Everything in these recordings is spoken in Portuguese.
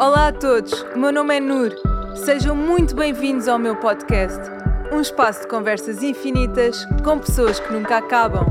Olá a todos, o meu nome é Nur. Sejam muito bem-vindos ao meu podcast. Um espaço de conversas infinitas com pessoas que nunca acabam.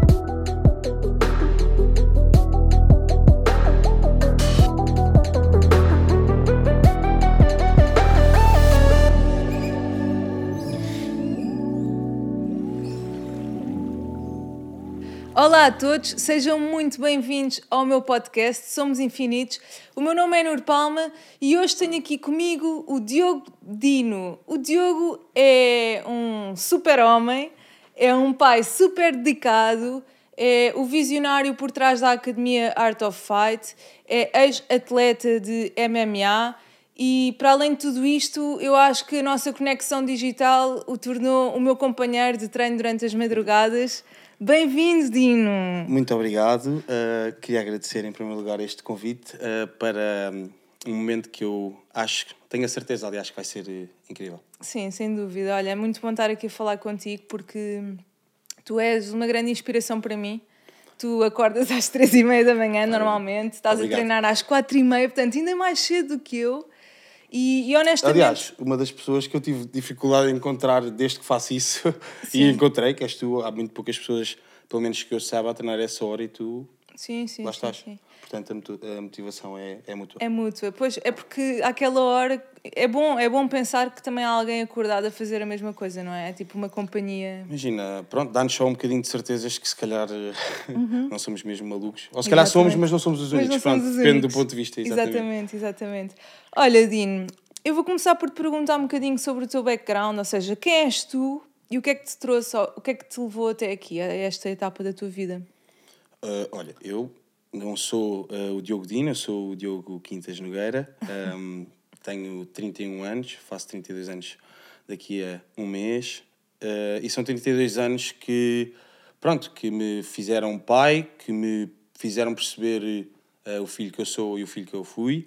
Olá a todos, sejam muito bem-vindos ao meu podcast Somos Infinitos. O meu nome é Nur Palma e hoje tenho aqui comigo o Diogo Dino. O Diogo é um super-homem, é um pai super dedicado, é o visionário por trás da Academia Art of Fight, é ex-atleta de MMA e para além de tudo isto, eu acho que a nossa conexão digital o tornou o meu companheiro de treino durante as madrugadas. Bem-vindo, Dino! Muito obrigado. Uh, queria agradecer em primeiro lugar este convite uh, para um, um, momento que eu acho, tenho a certeza, aliás, que vai ser uh, incrível. Sim, sem dúvida. Olha, é muito bom estar aqui a falar contigo porque tu és uma grande inspiração para mim. Tu acordas às três e meia da manhã normalmente, estás Obrigado. a treinar às quatro e meia, portanto ainda mais cedo do que eu. E, e, honestamente. Aliás, uma das pessoas que eu tive dificuldade em encontrar desde que faço isso, sim. e encontrei, que és tu, há muito poucas pessoas, pelo menos que eu saiba, a treinar essa hora e tu. Sim, sim. Lá estás. Sim, sim. Portanto, a motivação é, é mútua. É mútua. Pois é porque àquela hora é bom, é bom pensar que também há alguém acordado a fazer a mesma coisa, não é? É tipo uma companhia. Imagina, pronto, dá-nos só um bocadinho de certezas que se calhar uhum. não somos mesmo malucos. Ou se calhar exatamente. somos, mas não somos os únicos. Pronto, depende únicos. do ponto de vista. Exatamente, exatamente. exatamente. Olha, Dino, eu vou começar por te perguntar um bocadinho sobre o teu background, ou seja, quem és tu e o que é que te trouxe, o que é que te levou até aqui, a esta etapa da tua vida? Uh, olha, eu não sou uh, o Diogo Dino, eu sou o Diogo Quintas Nogueira, um, tenho 31 anos, faço 32 anos daqui a um mês, uh, e são 32 anos que, pronto, que me fizeram pai, que me fizeram perceber o filho que eu sou e o filho que eu fui,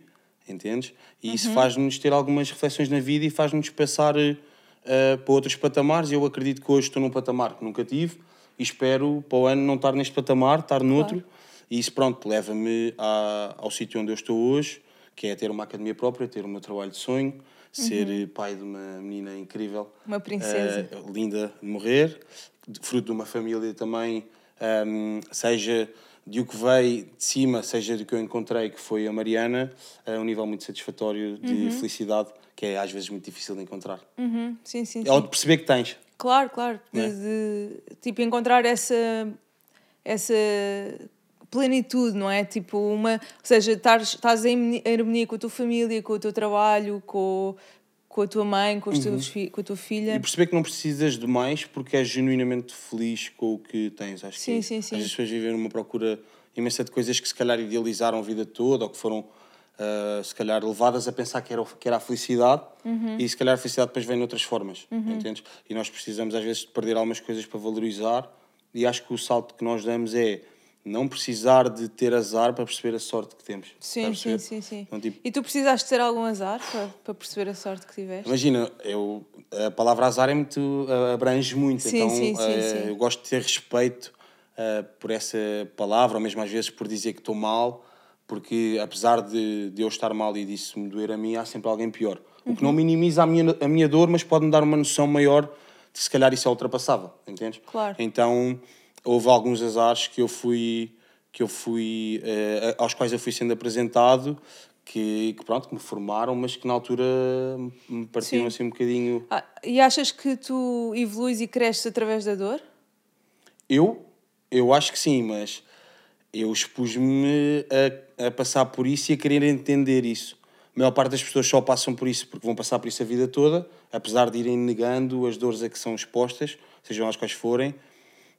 entendes? E uhum. isso faz-nos ter algumas reflexões na vida e faz-nos passar uh, para outros patamares. Eu acredito que hoje estou num patamar que nunca tive e espero para o ano não estar neste patamar, estar noutro. Claro. E isso, pronto, leva-me ao sítio onde eu estou hoje, que é ter uma academia própria, ter o meu trabalho de sonho, ser uhum. pai de uma menina incrível. Uma princesa. Uh, linda de morrer, fruto de uma família também, um, ehm, seja de o que veio de cima, seja do que eu encontrei, que foi a Mariana, é um nível muito satisfatório de uhum. felicidade, que é às vezes muito difícil de encontrar. Uhum. Sim, sim, é o de perceber que tens. Claro, claro. De, é? de, tipo, encontrar essa, essa plenitude, não é? Tipo, uma. Ou seja, estás em harmonia com a tua família, com o teu trabalho, com, com a tua mãe, com, os uhum. teus com a tua filha. E perceber que não precisas de mais porque és genuinamente feliz com o que tens. Acho sim, que sim, sim. as pessoas vivem numa procura imensa de coisas que se calhar idealizaram a vida toda ou que foram uh, se calhar levadas a pensar que era, que era a felicidade uhum. e se calhar a felicidade depois vem de outras formas, uhum. entendes? E nós precisamos às vezes de perder algumas coisas para valorizar e acho que o salto que nós damos é não precisar de ter azar para perceber a sorte que temos. Sim, sim, sim, sim. Então, tipo, e tu precisaste ter algum azar para, para perceber a sorte que tiveste? Imagina, eu, a palavra azar é muito, abrange muito, sim, então sim, sim, uh, eu gosto de ter respeito uh, por essa palavra, ou mesmo às vezes por dizer que estou mal, porque apesar de, de eu estar mal e disso me doer a mim, há sempre alguém pior. Uhum. O que não uhum. minimiza a minha, a minha dor, mas pode-me dar uma noção maior de se calhar isso é ultrapassável, entendes? Claro. Então houve alguns azares que eu fui que eu fui uh, aos quais eu fui sendo apresentado que, que, pronto que me formaram mas que na altura me partiam assim um bocadinho. Ah, e achas que tu evoluís e cresces através da dor? Eu? Eu acho que sim mas eu expus-me a, a passar por isso e a querer entender isso. A maior parte das pessoas só passam por isso porque vão passar por isso a vida toda apesar de irem negando as dores a que são expostas sejam as quais forem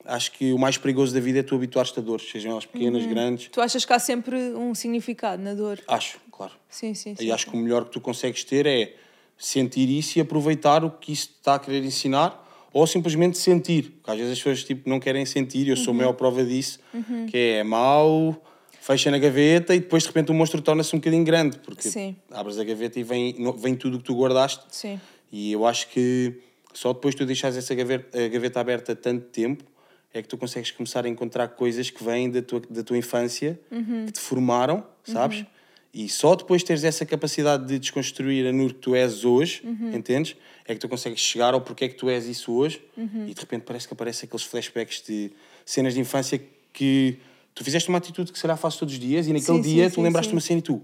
acho que o mais perigoso da vida é tu habituar-te a dores, sejam elas pequenas, uhum. grandes. Tu achas que há sempre um significado na dor? Acho, claro. Sim, sim, sim. E acho que o melhor que tu consegues ter é sentir isso e aproveitar o que isso está a querer ensinar ou simplesmente sentir. Porque às vezes as pessoas tipo, não querem sentir, eu sou uhum. a maior prova disso, uhum. que é, é mau, fecha na gaveta e depois de repente o monstro torna-se um bocadinho grande, porque Sim. abres a gaveta e vem, vem tudo o que tu guardaste. Sim. E eu acho que só depois tu deixares essa gaveta, gaveta aberta tanto tempo é que tu consegues começar a encontrar coisas que vêm da tua, da tua infância, uhum. que te formaram, sabes? Uhum. E só depois de teres essa capacidade de desconstruir a Nur que tu és hoje, Uhum. entendes? É que tu consegues chegar ao porquê é que tu és isso hoje e de repente parece que aparecem aqueles flashbacks de cenas de infância que tu fizeste uma atitude que será fazes todos os dias e naquele Sim, sim, dia tu sim, lembraste sim. de uma cena e tu,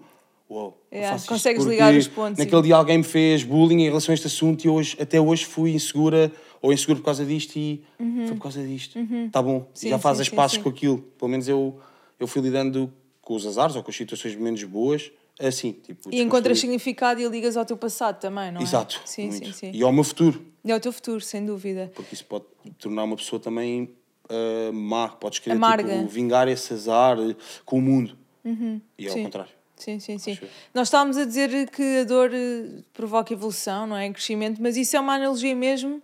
uau, Yeah, consegues ligar os pontos, Naquele dia alguém me fez bullying em relação a este assunto e hoje, até hoje fui insegura ou inseguro por causa disto e foi por causa disto. Tá bom, Uhum. Sim, já faz sim, as passes com aquilo. Pelo menos eu, eu fui lidando com os azares ou com as situações menos boas assim. Tipo, E encontras significado e ligas ao teu passado também, não é? Exato. Sim, muito. sim, sim. E ao meu futuro. E ao teu futuro, sem dúvida. Porque isso pode tornar uma pessoa também ah, má. Podes querer tipo, vingar esse azar eh, com o mundo. E é ao Sim. contrário. Sim, sim, sim. Acho. Nós estávamos a dizer que a dor eh, provoca evolução, não é? Crescimento, mas isso é uma analogia mesmo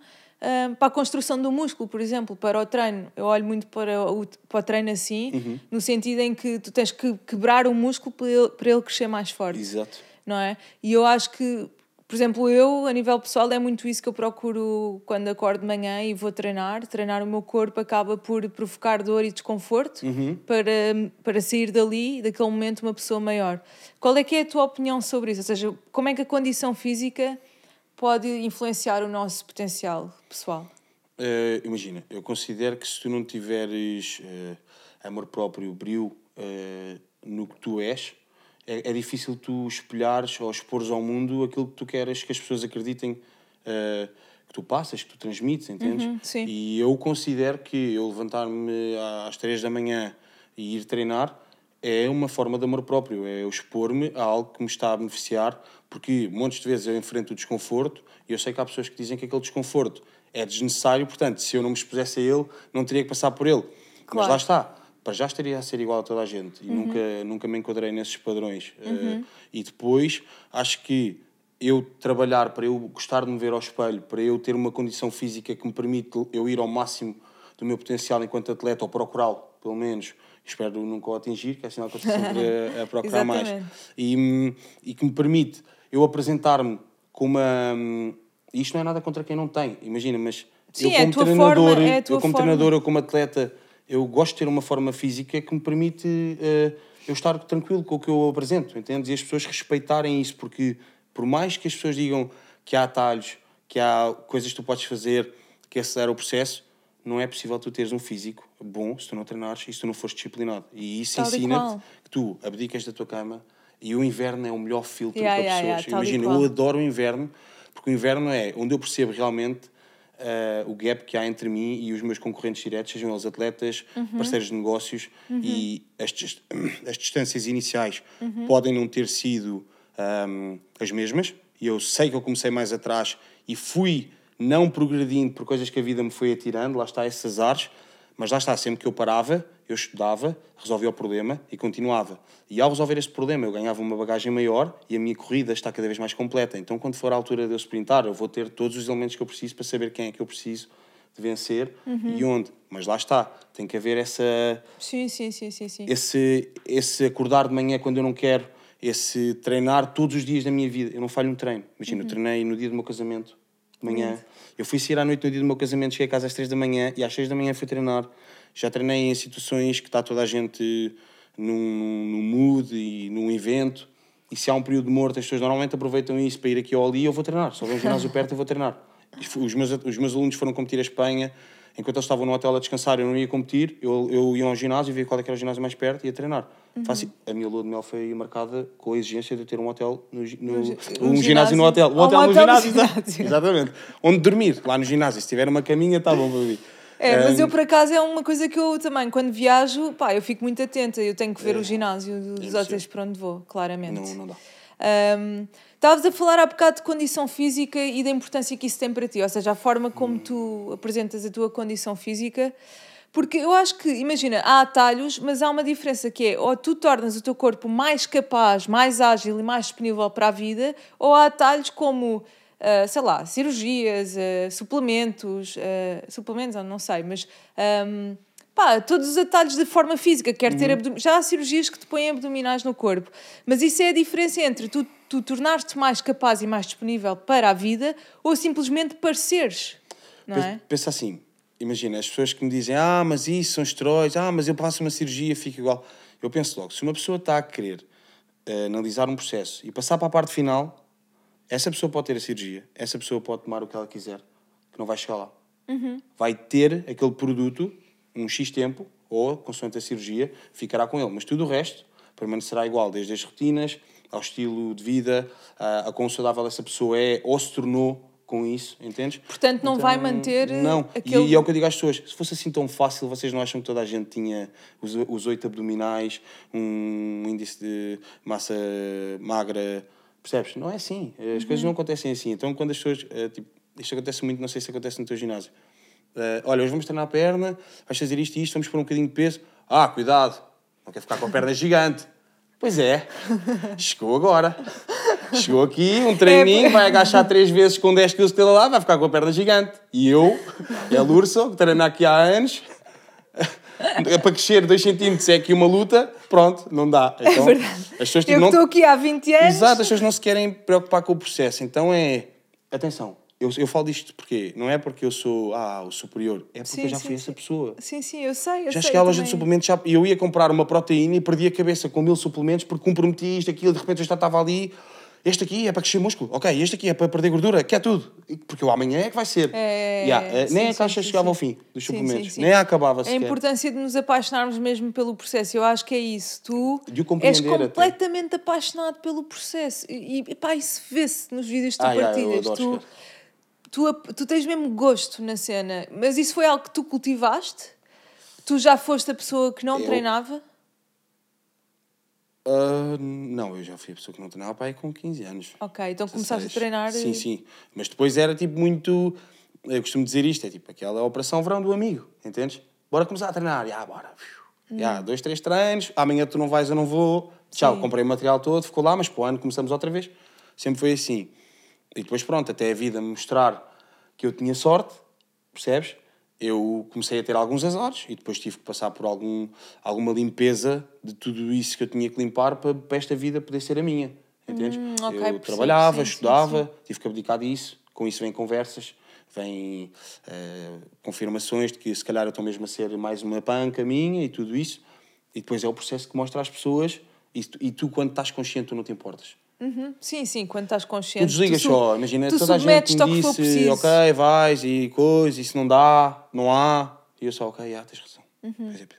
para a construção do músculo, por exemplo, para o treino. Eu olho muito para o, para o treino assim, Uhum. no sentido em que tu tens que quebrar o músculo para ele, para ele crescer mais forte. Exato. não é? E eu acho que, por exemplo, eu, a nível pessoal, é muito isso que eu procuro quando acordo de manhã e vou treinar. Treinar o meu corpo acaba por provocar dor e desconforto para, para sair dali, daquele momento, uma pessoa maior. Qual é que é a tua opinião sobre isso? Ou seja, como é que a condição física pode influenciar o nosso potencial pessoal? Eh, imagina, eu considero que se tu não tiveres eh, amor próprio, brilho eh, no que tu és, é, é difícil tu espelhares ou expores ao mundo aquilo que tu queres que as pessoas acreditem que tu passas, que tu transmites, entendes? Uhum, sim. E eu considero que eu levantar-me às três da manhã e ir treinar é uma forma de amor próprio, é eu expor-me a algo que me está a beneficiar, porque montes de vezes eu enfrento o desconforto e eu sei que há pessoas que dizem que aquele desconforto é desnecessário, portanto, se eu não me expusesse a ele, não teria que passar por ele. Mas Claro. lá está, para já estaria a ser igual a toda a gente e nunca, nunca me enquadrei nesses padrões. Eh, e depois, acho que eu trabalhar para eu gostar de me ver ao espelho, para eu ter uma condição física que me permite eu ir ao máximo do meu potencial enquanto atleta, ou procurá-lo, pelo menos. Espero nunca o atingir, que é sinal que eu estou sempre a, a procurar mais. E, e que me permite eu apresentar-me com uma. hum, Isto não é nada contra quem não tem, imagina, mas Sim, eu é como tua treinador, forma, é eu como forma. treinador, eu como atleta, eu gosto de ter uma forma física que me permite eh, eu estar tranquilo com o que eu apresento, entendes? E as pessoas respeitarem isso, porque por mais que as pessoas digam que há atalhos, que há coisas que tu podes fazer que acelera o processo, não é possível tu teres um físico bom se tu não treinares e se tu não fores disciplinado. E isso ensina-te que tu abdicas da tua cama e o inverno é o melhor filtro Yeah, para yeah, pessoas. yeah, Imagina, eu adoro o inverno, porque o inverno é onde eu percebo realmente eh, o gap que há entre mim e os meus concorrentes diretos, sejam eles atletas, Uhum. parceiros de negócios, e as, as distâncias iniciais Uhum. podem não ter sido ahm, as mesmas, e eu sei que eu comecei mais atrás e fui não progredindo por coisas que a vida me foi atirando, lá está esses azares, mas lá está, sempre que eu parava, eu estudava, resolvia o problema e continuava. E ao resolver esse problema, eu ganhava uma bagagem maior e a minha corrida está cada vez mais completa. Então, quando for a altura de eu sprintar, eu vou ter todos os elementos que eu preciso para saber quem é que eu preciso de vencer e onde. Mas lá está, tem que haver essa, Sim, sim, sim, sim, sim. esse, esse acordar de manhã quando eu não quero, esse treinar todos os dias da minha vida. Eu não falho um treino. Imagina, Uhum. eu treinei no dia do meu casamento, de manhã. Eu fui sair à noite no dia do meu casamento, cheguei a casa às 3 da manhã e às 6 da manhã fui treinar. Já treinei em situações que está toda a gente num, num mood e num evento. E se há um período morto, as pessoas normalmente aproveitam isso para ir aqui ou ali, eu vou treinar. Se houver um ginásio perto, eu vou treinar. E Os meus, os meus alunos foram competir a Espanha. Enquanto eles estavam no hotel a descansar, eu não ia competir. Eu, eu ia ao ginásio, via qual é era o ginásio mais perto e ia treinar. Faço- a minha lua de mel foi marcada com a exigência de ter um hotel, no, no, Um um, um ginásio, ginásio. no hotel. Um Ou um hotel no hotel ginásio, ginásio. exatamente. Onde dormir, lá no ginásio. Se tiver uma caminha, está bom para mim. É, mas eu por acaso é uma coisa que eu também, quando viajo, pá, eu fico muito atenta. Eu tenho que ver É. o ginásio dos impossível. hotéis para onde vou, claramente. Não, não dá. Ahm, Estavas a falar há bocado de condição física e da importância que isso tem para ti, ou seja, a forma como tu apresentas a tua condição física. Porque eu acho que, imagina, há atalhos, mas há uma diferença que é ou tu tornas o teu corpo mais capaz, mais ágil e mais disponível para a vida, ou há atalhos como, ah, sei lá, cirurgias, ah, suplementos, ah, suplementos, não sei, mas ahm, pá, todos os atalhos de forma física, quer ter abdom... já há cirurgias que te põem abdominais no corpo, mas isso é a diferença entre tu, tu tornar-te mais capaz e mais disponível para a vida ou simplesmente pareceres, não Pensa- é? Pensa assim, imagina, as pessoas que me dizem, ah, mas isso são esteroides, ah, mas eu passo uma cirurgia, fico igual. Eu penso logo, se uma pessoa está a querer eh, analisar um processo e passar para a parte final, essa pessoa pode ter a cirurgia, essa pessoa pode tomar o que ela quiser, que não vai chegar lá. Vai ter aquele produto um X tempo, ou, consoante a cirurgia, ficará com ele. Mas tudo o resto permanecerá igual, desde as rotinas, ao estilo de vida, a, a quão saudável essa pessoa é ou se tornou com isso, entendes? Portanto, não vai manter, eh, Não, aquele- e, é o que eu digo às pessoas: se fosse assim tão fácil, vocês não acham que toda a gente tinha os, os oito abdominais, um índice de massa magra, percebes? Não é assim, as Uhum. coisas não acontecem assim. Então, quando as pessoas, eh, tipo, isto acontece muito, não sei se acontece no teu ginásio. Eh, olha, hoje vamos treinar a perna, vais fazer isto e isto, vamos pôr um bocadinho de peso. Ah, cuidado, não quer ficar com a perna gigante. Pois é, chegou agora. Chegou aqui, um treininho, vai agachar três vezes com 10 kg de cada lado, vai ficar com a perna gigante. E eu, é Lurso, que treino aqui há anos, é para crescer 2 centímetros é aqui uma luta, pronto, não dá. Então, É verdade. As pessoas, tipo, Eu não... estou aqui há 20 anos. Exato, as pessoas não se querem preocupar com o processo. Então é. Atenção, eu, eu falo disto porque não é porque eu sou ah, o superior, é porque Sim, eu já sim, fui sim. essa pessoa. Sim, sim, eu sei. Eu Já sei, cheguei à loja também. de suplementos e eu ia comprar uma proteína e perdi a cabeça com mil suplementos porque comprometi isto, aquilo, de repente eu já estava ali. Este aqui é para crescer músculo, ok, este aqui é para perder gordura, quer tudo. E- Porque o amanhã é que vai ser. É, Yeah, sim, nem a caixa sim, chegava sim. ao fim dos suplementos, nem a acabava A sequer. importância de nos apaixonarmos mesmo pelo processo, eu acho que é isso. Tu és compreender até. completamente apaixonado pelo processo. E, e pá, isso vê-se nos vídeos que tu Ah, yeah, partilhas. adoro tu, tu, tu tens mesmo gosto na cena. Mas isso foi algo que tu cultivaste? Tu já foste a pessoa que não Eu- treinava? Ah, não, eu já fui a pessoa que não treinava para aí com 15 anos. Ok, então começaste a 16. treinar. Sim, e- sim. Mas depois era tipo muito. Eu costumo dizer isto: é tipo aquela operação verão do amigo, entendes? Bora começar a treinar. Já, bora. Já, dois, três treinos. Amanhã tu não vais, eu não vou. Tchau, Sim. comprei o material todo, ficou lá, mas para o ano começamos outra vez. Sempre foi assim. E depois, pronto, até a vida me mostrar que eu tinha sorte, percebes? Eu comecei a ter alguns azores e depois tive que passar por algum, alguma limpeza de tudo isso que eu tinha que limpar para, para esta vida poder ser a minha. Entendes? Hum, ok, eu trabalhava, sim, sim, estudava, tive que abdicar disso. Com isso vem conversas, vem eh, confirmações de que se calhar eu estou mesmo a ser mais uma panca minha e tudo isso. E depois é o processo que mostra às pessoas. E tu, e tu quando estás consciente, tu não te importas. Uhum. Sim, sim, quando estás consciente. Tu desligas su- só, imagina, tu toda a gente me disse, ok, vais e coisa, isso não dá, não há. E eu só, ok, ah, tens razão. Uhum. Quer dizer,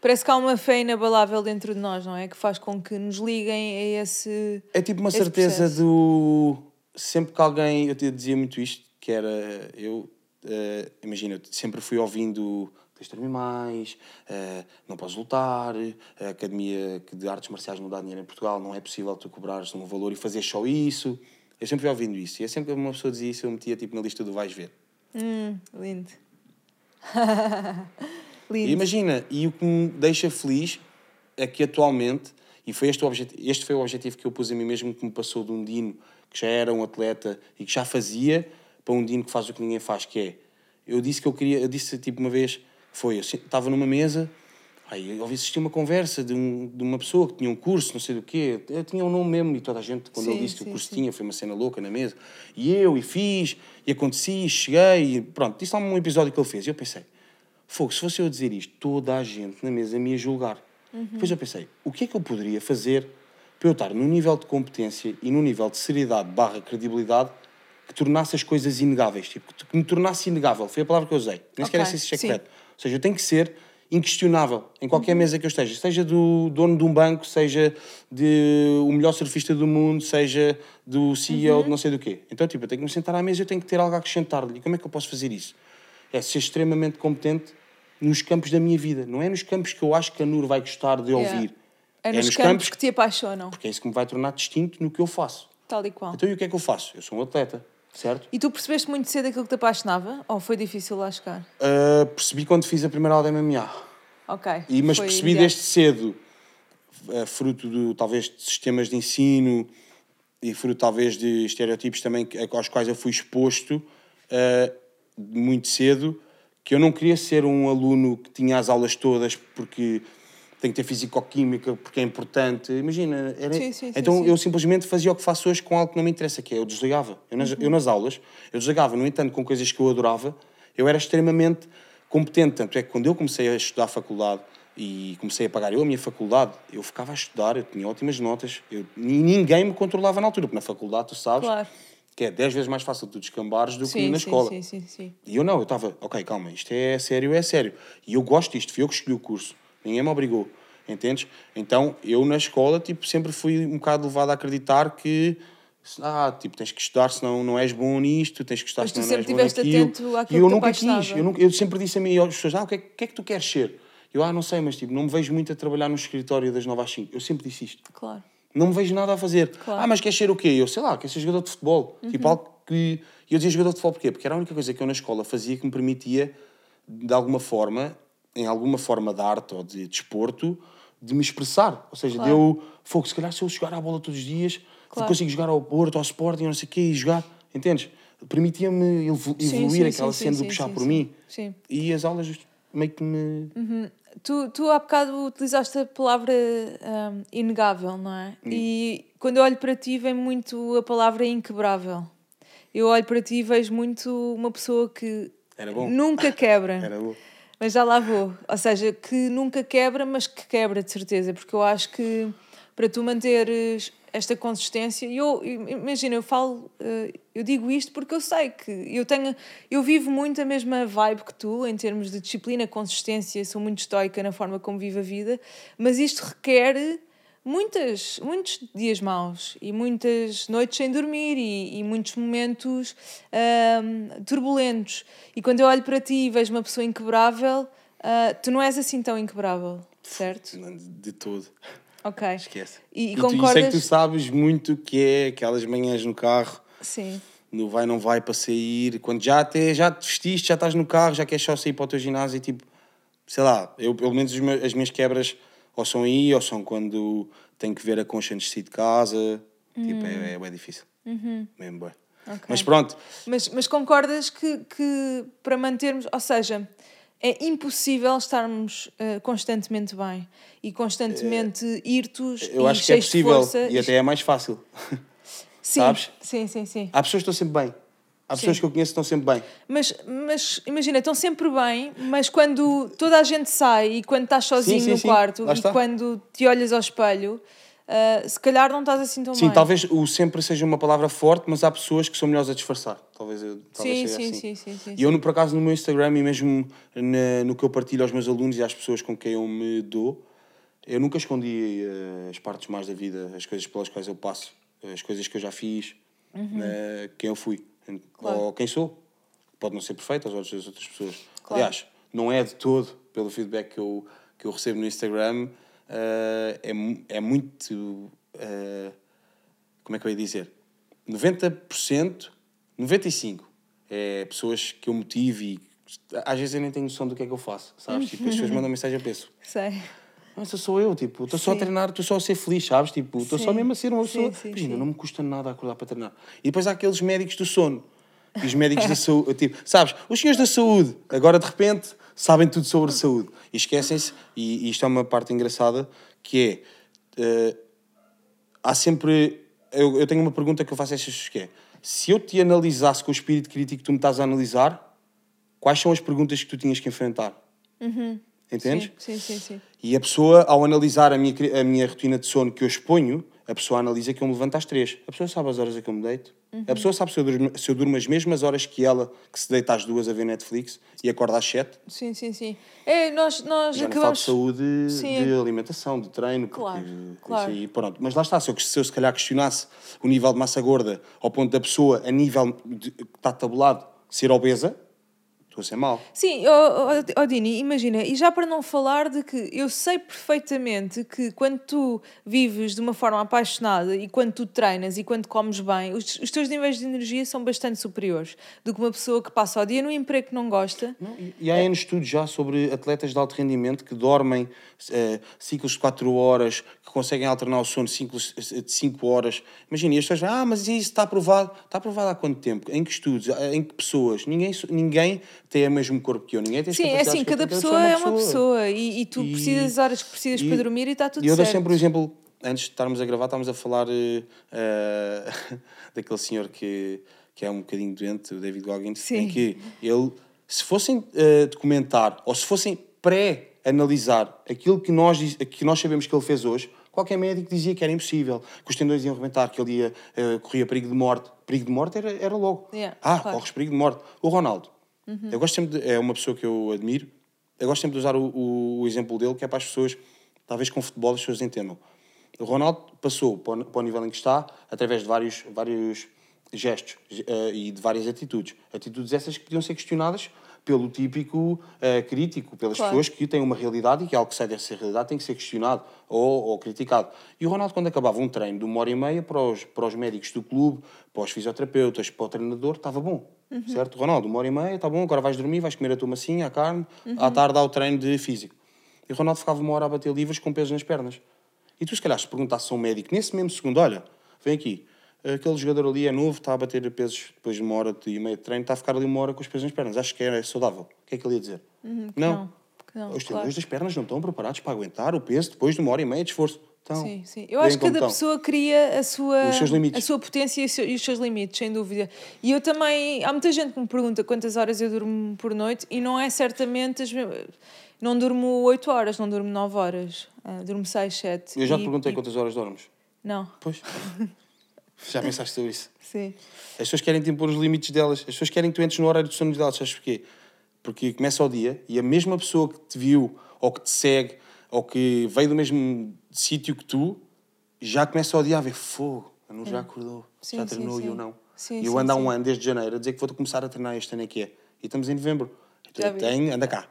Parece que há uma fé inabalável dentro de nós, não é? Que faz com que nos liguem a esse. É tipo uma certeza processo. do. Sempre que alguém. Eu te dizia muito isto, que era. Eu. eh, imagina, eu sempre fui ouvindo. Tens de dormir mais, eh, não podes lutar, a academia de artes marciais não dá dinheiro em Portugal, não é possível tu cobrares um valor e fazer só isso. Eu sempre fui ouvindo isso. E é sempre que uma pessoa dizia isso, eu metia tipo na lista do vais ver. Hum, lindo. E lindo. imagina, e o que me deixa feliz é que atualmente, e foi este, o este foi o objetivo que eu pus a mim mesmo, que me passou de um Dino que já era um atleta e que já fazia, para um Dino que faz o que ninguém faz, que é, eu disse que eu queria, eu disse tipo uma vez, foi, eu estava numa mesa, aí eu ouvi assistir uma conversa de, um, de uma pessoa que tinha um curso, não sei do quê, eu tinha um nome mesmo, e toda a gente, quando Sim, ele disse que o curso sim. tinha, foi uma cena louca na mesa, e eu, e fiz, e aconteci, e cheguei, e pronto, disse lá um episódio que ele fez, e eu pensei, Fogo, se fosse eu dizer isto, toda a gente na mesa me ia julgar. Depois eu pensei, o que é que eu poderia fazer para eu estar num nível de competência e num nível de seriedade barra credibilidade que tornasse as coisas inegáveis, tipo, que me tornasse inegável, foi a palavra que eu usei. Nem sequer Ok, é se isso é sim. correto. Ou seja, eu tenho que ser inquestionável em qualquer mesa que eu esteja, seja do dono de um banco, seja de o melhor surfista do mundo, seja do CEO de não sei do quê. Então, tipo, eu tenho que me sentar à mesa e eu tenho que ter algo a acrescentar-lhe. E como é que eu posso fazer isso? É ser extremamente competente nos campos da minha vida. Não é nos campos que eu acho que a Nur vai gostar de Yeah. ouvir. É nos, campos, que te apaixonam, porque é isso que me vai tornar distinto no que eu faço. tal e qual. Então, e o que é que eu faço? Eu sou um atleta, certo? E tu percebeste muito cedo aquilo que te apaixonava? Ou foi difícil lá chegar? Uh, percebi quando fiz a primeira aula de MMA. Ok. E, mas foi percebi imediato. desde cedo, eh, fruto do, talvez de sistemas de ensino e fruto talvez de estereotipos também aos quais eu fui exposto eh, muito cedo, que eu não queria ser um aluno que tinha as aulas todas porque tem que ter fisicoquímica, porque é importante. Imagina, era... Sim, sim, então sim. eu simplesmente fazia o que faço hoje com algo que não me interessa, que é eu desligava. Eu nas, eu nas aulas, eu desligava, no entanto, com coisas que eu adorava, eu era extremamente competente. Tanto é que quando eu comecei a estudar a faculdade, e comecei a pagar eu a minha faculdade, eu ficava a estudar, eu tinha ótimas notas, eu, ninguém me controlava na altura, porque na faculdade tu sabes Claro. que é 10 vezes mais fácil tu descambares do que Sim, na sim, escola. sim, sim, sim. E eu não, eu estava, ok, calma, isto é sério, é sério. E eu gosto disto, fui eu que escolhi o curso, ninguém me obrigou, entendes? Então eu na escola tipo, sempre fui um bocado levado a acreditar que. Ah, tipo, tens que estudar, senão não és bom nisto, tens que estudar, Mas tu senão não és sempre bom estiveste naquilo. atento àquilo E eu nunca quis, eu, nunca, eu sempre disse a mim às pessoas, ah, o que é, que é que tu queres ser? Eu, ah, não sei, mas tipo, não me vejo muito a trabalhar no escritório das 9 às 5. Eu sempre disse isto. Claro. Não me vejo nada a fazer. Claro. Uhum. Ah, mas queres ser o quê? Eu sei lá, quero ser jogador de futebol. Tipo, algo que. E eu dizia jogador de futebol porquê? Porque era a única coisa que eu na escola fazia que me permitia, de alguma forma, em alguma forma de arte ou de desporto, de me expressar. Ou seja, Claro. deu fogo. Se calhar se eu jogar a bola todos os dias, Claro. consigo jogar ao Porto, ao Sporting, não sei o quê, e jogar. Entendes? Permitia-me Sim, evoluir sim, aquela sim, cena sim, do puxar sim, por sim. mim. Sim. E as aulas meio que me. Tu, tu há bocado utilizaste a palavra hum, inegável, não é? E quando eu olho para ti vem muito a palavra inquebrável. Eu olho para ti e vejo muito uma pessoa que nunca quebra. Era bom. Mas já lá vou. Ou seja, que nunca quebra, mas que quebra de certeza. Porque eu acho que para tu manteres esta consistência, e eu imagina, eu falo, eh, eu digo isto porque eu sei que eu tenho, eu vivo muito a mesma vibe que tu em termos de disciplina, consistência, sou muito estoica na forma como vivo a vida, mas isto requer muitas, muitos dias maus e muitas noites sem dormir e, e muitos momentos turbulentos. E quando eu olho para ti e vejo uma pessoa inquebrável, ah, tu não és assim tão inquebrável, certo? De- De todo. Ok. Esquece. E, e E, tu, sei concordas? que tu sabes muito que é aquelas manhãs no carro, Sim. no vai, não vai para sair, quando já até já te vestiste, já estás no carro, já queres só sair para o teu ginásio e tipo, sei lá, eu pelo menos as minhas quebras ou são aí ou são quando tenho que ver a concha antes de sair de casa, tipo, é, é bem difícil. Mesmo bem. Ok. Mas pronto, Mas, mas concordas que, que para mantermos, ou seja, é impossível estarmos eh, constantemente bem e constantemente irtos eu e acho que é possível força. e até é mais fácil. sim, sabes? Sim, sim, sim. Há pessoas que estão sempre bem. Há pessoas Sim. que eu conheço que estão sempre bem. Mas, mas imagina, estão sempre bem, mas quando toda a gente sai e quando estás sozinho sim, no sim. quarto Lá e quando te olhas ao espelho, ah, se calhar não estás assim tão Sim, bem. talvez o sempre seja uma palavra forte, mas há pessoas que são melhores a disfarçar. Talvez eu talvez Sim, seja sim, assim. sim, sim, sim, E eu, no- por acaso, no meu Instagram e mesmo na- no que eu partilho aos meus alunos e às pessoas com quem eu me dou, eu nunca escondi eh, as partes mais da vida, as coisas pelas quais eu passo, as coisas que eu já fiz, eh, quem eu fui, Uhum. Claro. ou quem sou. Pode não ser perfeito aos olhos das outras pessoas. Claro. Aliás, não é de todo, pelo feedback que eu, que eu recebo no Instagram, eh, é, é muito. eh, como é que eu ia dizer? 90%, 95% é pessoas que eu motivo e às vezes eu nem tenho noção do que é que eu faço, sabes? Tipo, as pessoas mandam mensagem eu penso, Sei. Mas eu sou eu, tipo, estou só a treinar, estou só a ser feliz, sabes? Tipo, estou só mesmo a ser uma pessoa. sim, Imagina, não me custa nada acordar para treinar. E depois há aqueles médicos do sono. E os médicos da saúde, tipo, sabes, os senhores da saúde, agora de repente sabem tudo sobre saúde. E esquecem-se, e, e isto é uma parte engraçada, que é, eh, há sempre, eu, eu tenho uma pergunta que eu faço a estas que é, se eu te analisasse com o espírito crítico que tu me estás a analisar, quais são as perguntas que tu tinhas que enfrentar? Entendes? Sim, sim, sim, sim. E a pessoa, ao analisar a minha, a minha rotina de sono que eu exponho, a pessoa analisa que eu me levanto às três. A pessoa sabe as horas a que eu me deito. A pessoa sabe se eu, durmo, se eu durmo as mesmas horas que ela, que se deita às duas a ver Netflix e acorda às sete. Sim, sim, sim. É, nós, nós Já não falo de acabamos. saúde, Sim. de alimentação, de treino. Claro, claro. aí, pronto. Mas lá está, se eu, se eu se calhar questionasse o nível de massa gorda ao ponto da pessoa, a nível de, que está tabulado, ser obesa, estou a ser mal. Sim, oh, oh, oh, Dini, imagina, e já para não falar de que eu sei perfeitamente que quando tu vives de uma forma apaixonada e quando tu treinas e quando comes bem, os, os teus níveis de energia são bastante superiores do que uma pessoa que passa o dia num emprego que não gosta. Não, e- E há N estudos já sobre atletas de alto rendimento que dormem eh, ciclos de 4 horas, que conseguem alternar o sono ciclos eh, de 5 horas. Imagina, e as pessoas ah, mas isso está aprovado. Está aprovado há quanto tempo? Em que estudos? Em que pessoas? Ninguém, ninguém tem o mesmo corpo que eu. Ninguém tem Sim, é assim, cada pessoa é uma pessoa e, e tu E- precisas das horas que precisas E- para dormir e está tudo E eu dou certo. sempre o exemplo, antes de estarmos a gravar, estávamos a falar eh, daquele senhor que, que é um bocadinho doente, o David Goggins, Sim. em que ele, se fossem eh, documentar, ou se fossem pré analisar aquilo que nós, que nós sabemos que ele fez hoje, qualquer médico dizia que era impossível, que os tendões iam rebentar, que ele ia, eh, corria perigo de morte. Perigo de morte era, era logo. Yeah, ah, claro. corres perigo de morte. O Ronaldo, eu gosto sempre de, é uma pessoa que eu admiro, eu gosto sempre de usar o, o- exemplo dele, que é para as pessoas, talvez com futebol as pessoas entendam. O Ronaldo passou para o, para o nível em que está através de vários, vários gestos eh, e de várias atitudes. Atitudes essas que podiam ser questionadas pelo típico eh, crítico, pelas Claro. pessoas que têm uma realidade e que algo que sai dessa realidade tem que ser questionado ou, ou criticado. E o Ronaldo, quando acabava um treino de uma hora e meia para os, para os médicos do clube, para os fisioterapeutas, para o treinador, estava bom. Certo? Ronaldo, uma hora e meia, está bom, agora vais dormir, vais comer a tua massinha, a carne, à tarde há o treino de físico. E o Ronaldo ficava uma hora a bater livros com peso nas pernas. E tu, se calhar, se perguntasses a um médico nesse mesmo segundo, olha, vem aqui, aquele jogador ali é novo, está a bater pesos depois de uma hora e meia de treino, está a ficar ali uma hora com os pesos nas pernas, acho que é saudável. O que é que ele ia dizer? Uhum, que não. que não, Os claro. das pernas não estão preparados para aguentar o peso depois de uma hora e meia de esforço. Então, Sim, sim. Eu acho que cada estão. pessoa cria a sua, a sua potência e, os seus limites, sem dúvida. E eu também. Há muita gente que me pergunta quantas horas eu durmo por noite e não é certamente. As, não durmo 8 horas, não durmo 9 horas. Ah, durmo 6, 7. Eu já te E- perguntei e- quantas horas dormes. Não, Pois. já pensaste sobre isso? sim. As pessoas querem te impor os limites delas. As pessoas querem que tu entres no horário de sono delas. Sabes porquê? Porque começa o dia e a mesma pessoa que te viu, ou que te segue, ou que veio do mesmo sítio que tu, já começa o dia a ver fogo. A não já acordou, É. Sim, já treinou e eu não. Sim, e eu ando há um ano, desde janeiro, a dizer que vou começar a treinar este ano é que é. E estamos em novembro. Tu vi. tem, anda cá.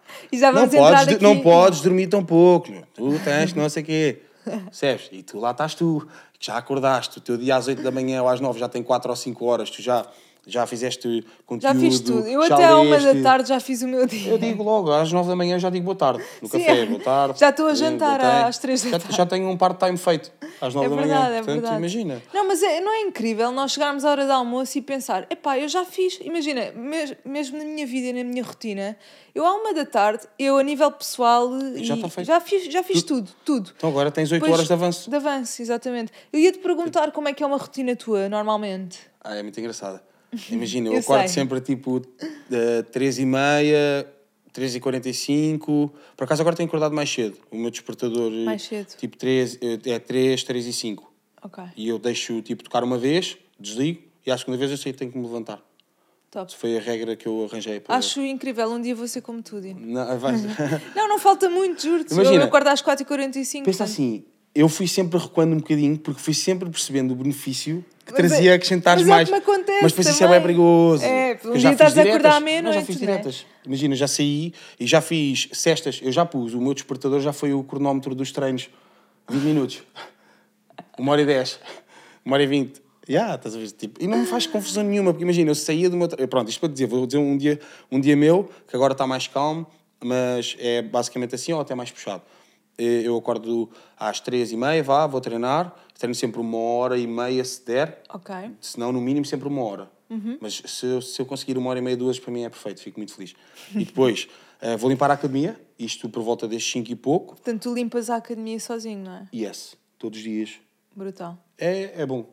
Não podes, entrar não aqui- podes dormir tão pouco. meu. Tu tens não sei o quê. Percebes? E tu lá estás tu, já acordaste. O teu dia às 8 da manhã ou às 9 já tem 4 ou 5 horas. Tu já, já fizeste conteúdo. Já fiz tudo. Eu até à uma da tarde já fiz o meu dia. Eu digo logo, às 9 da manhã já digo boa tarde. No Sim, café, boa tarde. Já estou a jantar tarde. às três da tarde. já tenho um part-time feito às 9 É da manhã. verdade, é Portanto, verdade. imagina. Não, mas é- não é incrível nós chegarmos à hora do almoço e pensar: epá, eu já fiz. Imagina, mes- mesmo na minha vida e na minha rotina, eu à uma da tarde, eu a nível pessoal, Já já fiz, já fiz tudo, tudo. Então agora tens 8 Depois- horas de avanço. De avanço, exatamente. Eu ia te perguntar como é que é uma rotina tua, normalmente. Ah, é muito engraçada. Imagina, eu, Eu acordo sei. sempre tipo uh, 3 e meia, 3 e 45 Por acaso agora tenho acordado mais cedo. O meu despertador eh, Mais cedo. tipo 3, eh, é 3, 3 e 5. Ok, E eu deixo tipo tocar uma vez, desligo e à segunda vez eu sei que tenho que me levantar. top. Foi a regra que eu arranjei para. Acho incrível, um dia vou ser como tu, Dino. Não, vai- Não, não falta muito, juro-te. Eu acordo às 4h45. Pensa portanto- assim, eu fui sempre recuando um bocadinho porque fui sempre percebendo o benefício que Mas trazia é- acrescentares mas é mais. acontece mas depois isso é bem perigoso. É, um já dia estás fiz a acordar à meia-noite, já fiz diretas. Imagina, já saí e já fiz cestas. Eu já pus, o meu despertador já foi o cronómetro dos treinos. 20 minutos. Uma hora e 10. Uma hora e 20. Yeah, estás a ver? Tipo, e não me faz confusão nenhuma, porque imagina, eu saía do meu. Pronto, isto para dizer, vou dizer um dia, um dia meu, que agora está mais calmo, mas é basicamente assim ou até mais puxado. Eh, Eu acordo às três e meia, vá, vou treinar, treino sempre uma hora e meia se der, Ok. se não, no mínimo, sempre uma hora. Uhum. Mas se eu, se eu conseguir uma hora e meia, duas, para mim é perfeito, fico muito feliz. E depois eh, vou limpar a academia, isto por volta das 5 e pouco, Portanto, tu limpas a academia sozinho, não é? yes, todos os dias. Brutal. É, é bom.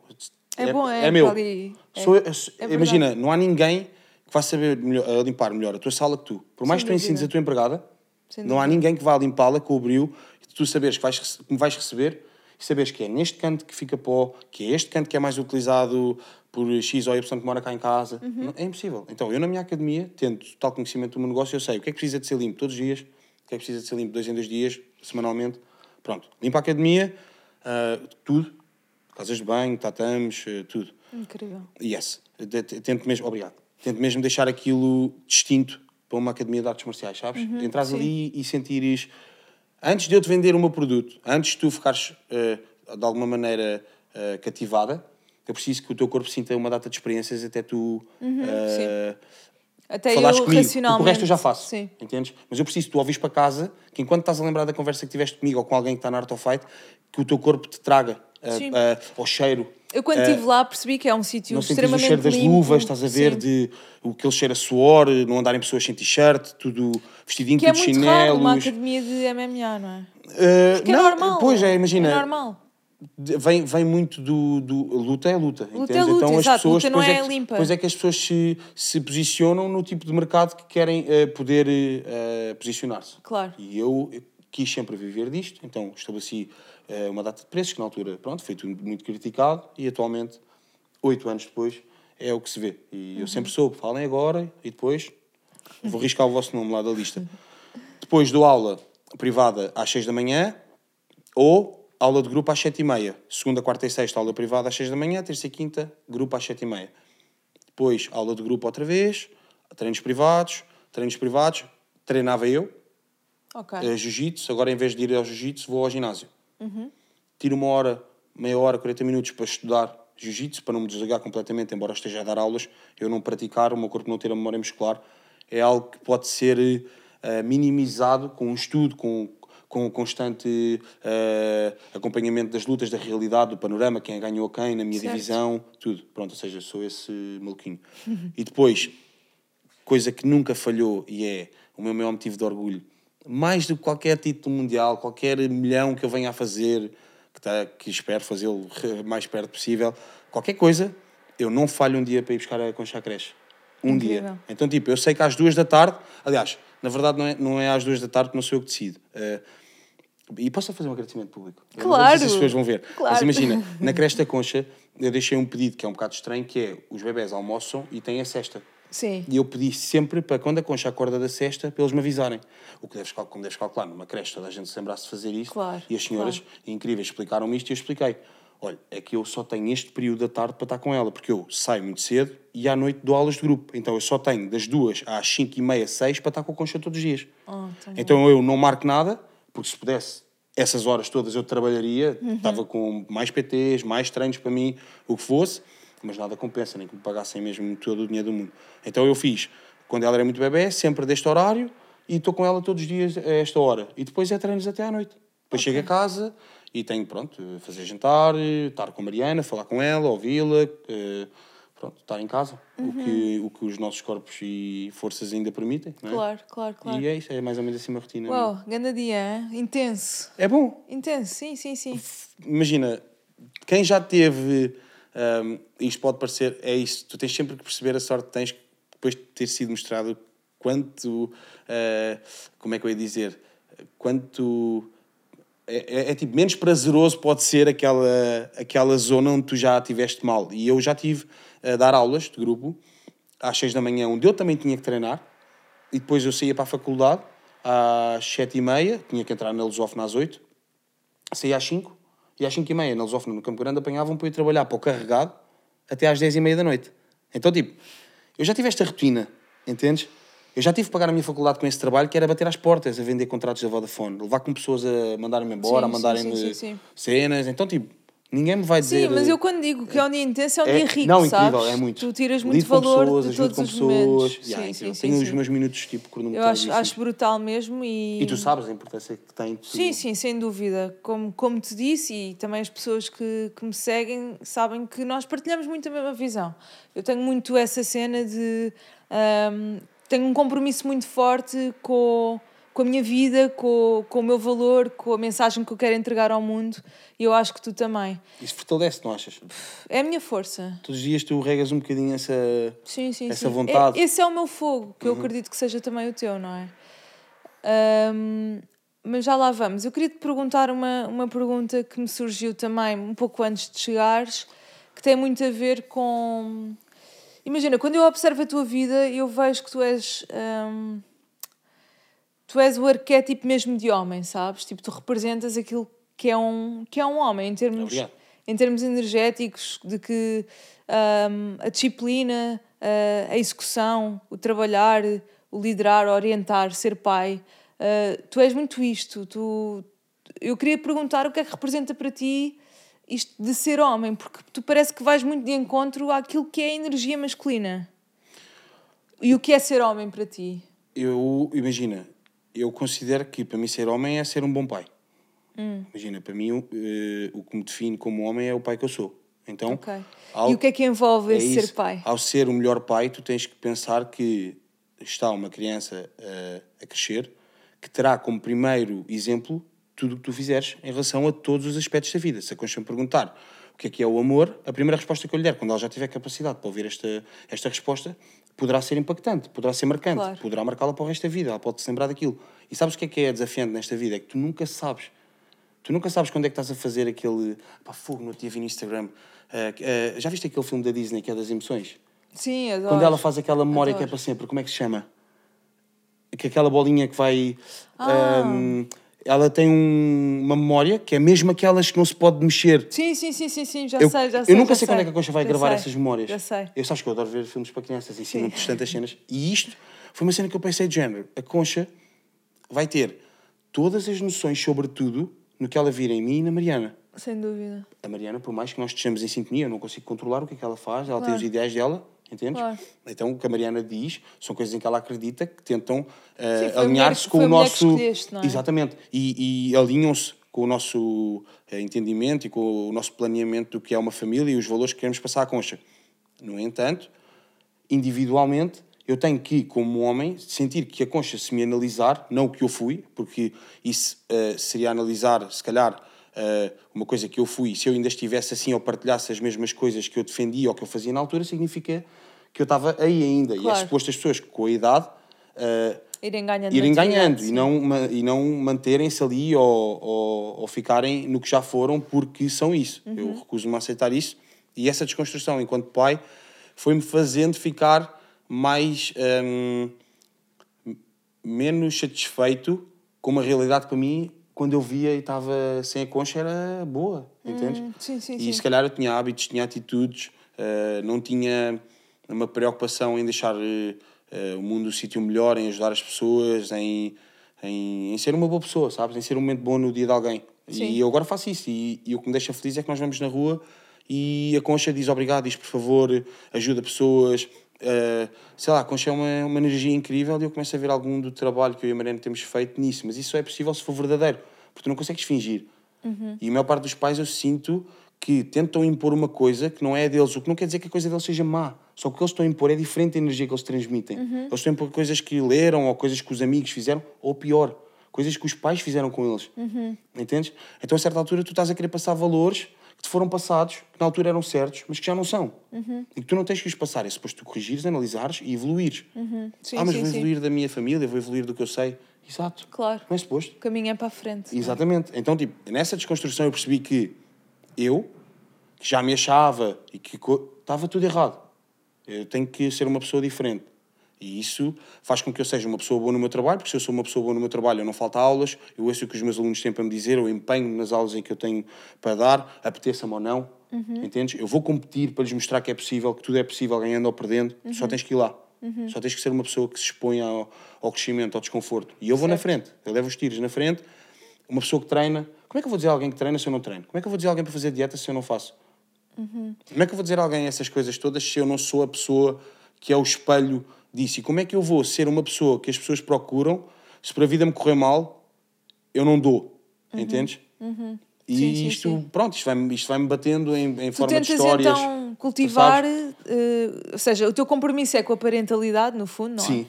É bom, é, É meu. ali- é- Sou- é é- imagina, não há ninguém que vá saber melhor- a limpar melhor a tua sala que tu. Por mais Sem que tu ensines a tua empregada, não há ninguém que vá limpá-la com o brilho tu saberes que, vais, que me vais receber e saberes que é neste canto que fica pó, que é este canto que é mais utilizado por X ou Y que mora cá em casa. Uhum. É impossível. Então, eu na minha academia, tendo total conhecimento do meu negócio, eu sei o que é que precisa de ser limpo todos os dias, o que é que precisa de ser limpo dois em dois dias, semanalmente. Pronto, limpa a academia, ah, tudo, casas de banho, tatames, eh, tudo. Incrível. Yes. Tento mesmo, obrigado. Tento mesmo deixar aquilo distinto para uma academia de artes marciais, sabes? Entras sim. ali e sentires. Antes de eu te vender o meu produto, antes de tu ficares eh, de alguma maneira eh, cativada, eu preciso que o teu corpo sinta uma data de experiências até tu eh, Até falares eu comigo. racionalmente. O resto eu já faço. Sim. Entendes? Mas eu preciso que tu ouvires para casa que enquanto estás a lembrar da conversa que tiveste comigo ou com alguém que está na Art of Fight, que o teu corpo te traga ao cheiro. Eu quando eh, estive lá percebi que é um sítio não sentir o extremamente cheiro das limpo. luvas, estás a ver, Sim. de o que ele cheira a suor, não andarem pessoas sem t-shirt, tudo vestidinho, Que é tudo muito chinelos. raro uma academia de MMA, não é? É não, normal. Pois é, imagina. É normal. Vem, vem muito do, do. Luta é luta. Luta é luta, então as exato, pessoas. luta não é que, limpa. Depois é que as pessoas se, se posicionam no tipo de mercado que querem eh, poder eh, posicionar-se. Claro. E eu, eu- quis sempre viver disto, então estabeleci uh, uma data de preços que na altura, pronto, foi tudo muito criticado e atualmente, oito anos depois, é o que se vê. E uhum. eu sempre soube, falem agora e depois vou riscar o vosso nome lá da lista. Depois dou aula privada às seis da manhã ou aula de grupo às sete e meia. Segunda, quarta e sexta, aula privada às seis da manhã, terça e quinta, grupo às sete e meia. Depois, aula de grupo outra vez, treinos privados, treinos privados, treinava eu, okay. uh, jiu-jitsu, agora em vez de ir ao jiu-jitsu vou ao ginásio. Uhum. Tiro uma hora, meia hora, 40 minutos para estudar jiu-jitsu, para não me desligar completamente, embora esteja a dar aulas, eu não praticar, o meu corpo não ter a memória muscular, é algo que pode ser uh, minimizado com um estudo, com, com o constante uh, acompanhamento das lutas, da realidade, do panorama, quem ganhou quem, na minha certo. divisão, tudo. Pronto, ou seja, sou esse maluquinho. e depois, coisa que nunca falhou e é o meu maior motivo de orgulho, mais do que qualquer título mundial, qualquer milhão que eu venha a fazer, que, tá, que espero fazê-lo mais perto possível, qualquer coisa, eu não falho um dia para ir buscar a Concha Creche. Um Incrível. dia. Então, tipo, eu sei que às duas da tarde, aliás, na verdade não é, não é às duas da tarde que não sou eu que decido. Uh, e posso fazer um agradecimento público? Claro! Não sei se as pessoas vão ver. Claro. Mas imagina, na creche da Concha, eu deixei um pedido que é um bocado estranho, que é os bebés almoçam e têm a cesta. Sim. E eu pedi sempre para quando a concha acorda da cesta, para eles me avisarem. O que deves, como deves calcular, numa creche toda a gente se lembrasse de fazer isto. Claro, e as senhoras claro. incríveis explicaram-me isto e eu expliquei. Olha, é que eu só tenho este período da tarde para estar com ela, porque eu saio muito cedo e à noite dou aulas de grupo. Então eu só tenho das duas às cinco e meia, seis para estar com a concha todos os dias. Oh, então eu não marco nada, porque se pudesse, essas horas todas eu trabalharia, uhum. estava com mais PTs, mais treinos para mim, o que fosse mas nada compensa, nem que me pagassem mesmo todo o dinheiro do mundo. Então eu fiz, quando ela era muito bebê, sempre deste horário e estou com ela todos os dias a esta hora. E depois é treinos até à noite. Depois okay. chego a casa e tenho, pronto, fazer jantar, estar com a Mariana, falar com ela, ouvi-la, eh, pronto, estar em casa. Uhum. O, que, o que os nossos corpos e forças ainda permitem. É? Claro, claro, claro. E é isso, é mais ou menos assim uma rotina. Uau, grande dia, hein? intenso. É bom. Intenso, sim, sim, sim. Imagina, quem já teve um, isto pode parecer, é isso, tu tens sempre que perceber a sorte que tens depois de ter sido mostrado quanto, uh, como é que eu ia dizer, quanto é, é, é, tipo menos prazeroso pode ser aquela, aquela zona onde tu já tiveste mal. E eu já tive a dar aulas de grupo às 6 da manhã, onde eu também tinha que treinar, e depois eu saía para a faculdade às 7 e meia, tinha que entrar na Lusófona às 8, saía às 5, e às 5 e meia, na Lusófona, no Campo Grande, apanhavam para ir trabalhar para o carregado até às 10 e meia da noite. Então, tipo, eu já tive esta rotina, entendes? Eu já tive que pagar a minha faculdade com esse trabalho, que era bater às portas, a vender contratos da Vodafone, levar com pessoas a mandarem-me embora, sim, a mandarem-me cenas. Então, tipo, Ninguém me vai dizer. Sim, mas eu quando digo que é um dia intenso é um é, dia rico, não, incrível, sabes? é muito. Tu tiras muito valor pessoas, de todos com os pessoas. momentos. Yeah, sim, sim, Tenho sim, os meus minutos tipo Eu acho, acho brutal mesmo e... E tu sabes a importância que tem. Tu... Sim, sim, sem dúvida. Como, como te disse e também as pessoas que, que me seguem sabem que nós partilhamos muito a mesma visão. Eu tenho muito essa cena de... Um, tenho um compromisso muito forte com com a minha vida, com, com o meu valor, com a mensagem que eu quero entregar ao mundo e eu acho que tu também. Isso fortalece, não achas? É a minha força. Todos os dias tu regas um bocadinho essa, sim, sim, essa sim. vontade. É, esse é o meu fogo, que uhum. eu acredito que seja também o teu, não é? Um, mas já lá vamos. Eu queria te perguntar uma, uma pergunta que me surgiu também um pouco antes de chegares, que tem muito a ver com. Imagina, quando eu observo a tua vida, eu vejo que tu és. Um, tu és o arquétipo mesmo de homem, sabes? Tipo, tu representas aquilo que é um, que é um homem em termos, em termos energéticos, de que um, a disciplina, a, a execução, o trabalhar, o liderar, orientar, ser pai, uh, tu és muito isto. Tu, eu queria perguntar o que é que representa para ti isto de ser homem, porque tu parece que vais muito de encontro àquilo que é a energia masculina. E o que é ser homem para ti? Eu, imagina, eu considero que para mim ser homem é ser um bom pai. Hum. Imagina, para mim uh, o que me define como homem é o pai que eu sou. Então, okay. ao, e o que é que envolve é esse ser pai? Ao ser o melhor pai, tu tens que pensar que está uma criança uh, a crescer que terá como primeiro exemplo tudo o que tu fizeres em relação a todos os aspectos da vida. Se a Concha me perguntar o que é que é o amor, a primeira resposta que eu lhe der, quando ela já tiver capacidade para ouvir esta, esta resposta, poderá ser impactante, poderá ser marcante, Claro. poderá marcá-la para o resto da vida, ela pode se lembrar daquilo. E sabes o que é que é desafiante nesta vida? É que tu nunca sabes. Tu nunca sabes quando é que estás a fazer aquele. Pá, fogo, no dia vi no Instagram. ah, ah, já viste aquele filme da Disney que é das emoções? Sim, adoro. Quando ela faz aquela memória que é Adoro. para sempre, como é que se chama? Que aquela bolinha que vai. Ah. ahm, ela tem um- uma memória que é mesmo aquelas que não se pode mexer. Sim, sim, sim, sim, sim, já Eu, sei, já eu sei. nunca já sei quando é que a Concha vai Já gravar sei, essas memórias. Já sei. Eu sabes que eu adoro ver filmes para crianças, ensinam-te tantas cenas. E isto foi uma cena que eu pensei de género. A Concha vai ter todas as noções sobre tudo no que ela vira em mim e na Mariana. Sem dúvida. A Mariana, por mais que nós estejamos em sintonia, eu não consigo controlar o que é que ela faz, ela tem Claro. os ideais dela, entendes? Claro. Então o que a Mariana diz são coisas em que ela acredita que tentam a alinhar-se com o nosso. escolheste, não é? Exatamente. E, e alinham-se com o nosso eh, entendimento e com o nosso planeamento do que é uma família e os valores que queremos passar à concha. No entanto, individualmente, eu tenho que, como homem, sentir que a concha se me analisar, não o que eu fui, porque isso eh, seria analisar, se calhar, eh, uma coisa que eu fui, se eu ainda estivesse assim ou partilhasse as mesmas coisas que eu defendia ou que eu fazia na altura, significa que eu estava aí ainda. E é Claro. suposto as pessoas que, com a idade, eh, Irem ganhando irem ganhando e não, e não manterem-se ali ou, ou, ou ficarem no que já foram porque são isso. Uhum. Eu recuso-me a aceitar isso e essa desconstrução enquanto pai foi-me fazendo ficar mais hum, menos satisfeito com uma realidade que para mim quando eu via e estava sem a concha era boa? Hum, sim, sim, e sim. se calhar eu tinha hábitos, tinha atitudes, eh, não tinha uma preocupação em deixar eh, o mundo um sítio melhor, em ajudar as pessoas, em, em, em ser uma boa pessoa, sabes? Em ser um momento bom no dia de alguém. Sim. E eu agora faço isso. E, e o que me deixa feliz é que nós vamos na rua e a Concha diz obrigado, diz por favor, ajuda pessoas. eh, sei lá, a Concha é uma, uma energia incrível e eu começo a ver algum do trabalho que eu e a Mariana temos feito nisso. Mas isso é possível se for verdadeiro, porque tu não consegues fingir. E a maior parte dos pais eu sinto que tentam impor uma coisa que não é deles, o que não quer dizer que a coisa deles seja má. Só que o que eles estão a impor é diferente da energia que eles transmitem. Eles estão a impor coisas que leram ou coisas que os amigos fizeram, ou pior, coisas que os pais fizeram com eles. Entendes? Então a certa altura tu estás a querer passar valores que te foram passados, que na altura eram certos, mas que já não são. E que tu não tens que os passar. É suposto tu corrigires, analisares e evoluires. Sim, ah, mas sim, vou sim. evoluir da minha família, vou evoluir do que eu sei. Exato. Claro. Não é suposto. O caminho é para a frente. Exatamente. Então, tipo, nessa desconstrução eu percebi que eu, que já me achava e que estava tudo errado. Eu tenho que ser uma pessoa diferente. E isso faz com que eu seja uma pessoa boa no meu trabalho, porque se eu sou uma pessoa boa no meu trabalho, eu não falta aulas, eu ouço o que os meus alunos têm para me dizer, eu empenho nas aulas em que eu tenho para dar, apeteça-me ou não. Entendes? Eu vou competir para lhes mostrar que é possível, que tudo é possível, ganhando ou perdendo. Só tens que ir lá. Só tens que ser uma pessoa que se expõe ao, ao crescimento, ao desconforto. E eu vou na frente. Eu levo os tiros na frente. Uma pessoa que treina. Como é que eu vou dizer a alguém que treina se eu não treino? Como é que eu vou dizer a alguém para fazer dieta se eu não faço? Como é que eu vou dizer a alguém essas coisas todas se eu não sou a pessoa que é o espelho disso? E como é que eu vou ser uma pessoa que as pessoas procuram se para a vida me correr mal, eu não dou? Entendes? E Sim, sim, isto, sim. pronto, isto vai-me isto vai batendo em, em Tu forma de tentas histórias. então cultivar, eh, ou seja, o teu compromisso é com a parentalidade, no fundo, não é? Sim.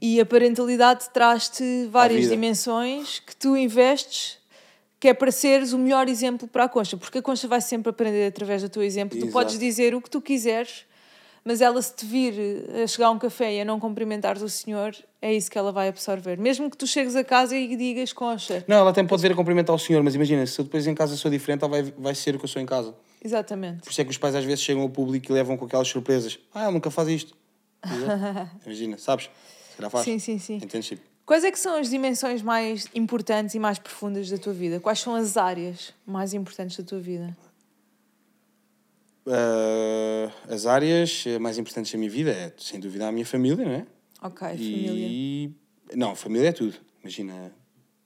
E a parentalidade traz-te várias dimensões que tu investes, que é para seres o melhor exemplo para a Concha, porque a Concha vai sempre aprender através do teu exemplo. Tu Exato. podes dizer o que tu quiseres, mas ela, se te vir a chegar a um café e a não cumprimentares o senhor, é isso que ela vai absorver. Mesmo que tu chegues a casa e digas, Concha. Não, ela até pode vir a cumprimentar o senhor, mas imagina, se eu depois em casa sou diferente, ela vai, vai ser o que eu sou em casa. Exatamente. Por isso é que os pais às vezes chegam ao público e levam com aquelas surpresas. Ah, ela nunca faz isto. Imagina, sabes? Se calhar faz. Sim, sim, sim. Entendes? Tipo, Quais é que são as dimensões mais importantes e mais profundas da tua vida? Quais são as áreas mais importantes da tua vida? Ah, as áreas mais importantes da minha vida é, sem dúvida, a minha família, não é? Ok, família. E... Não, família é tudo. Imagina,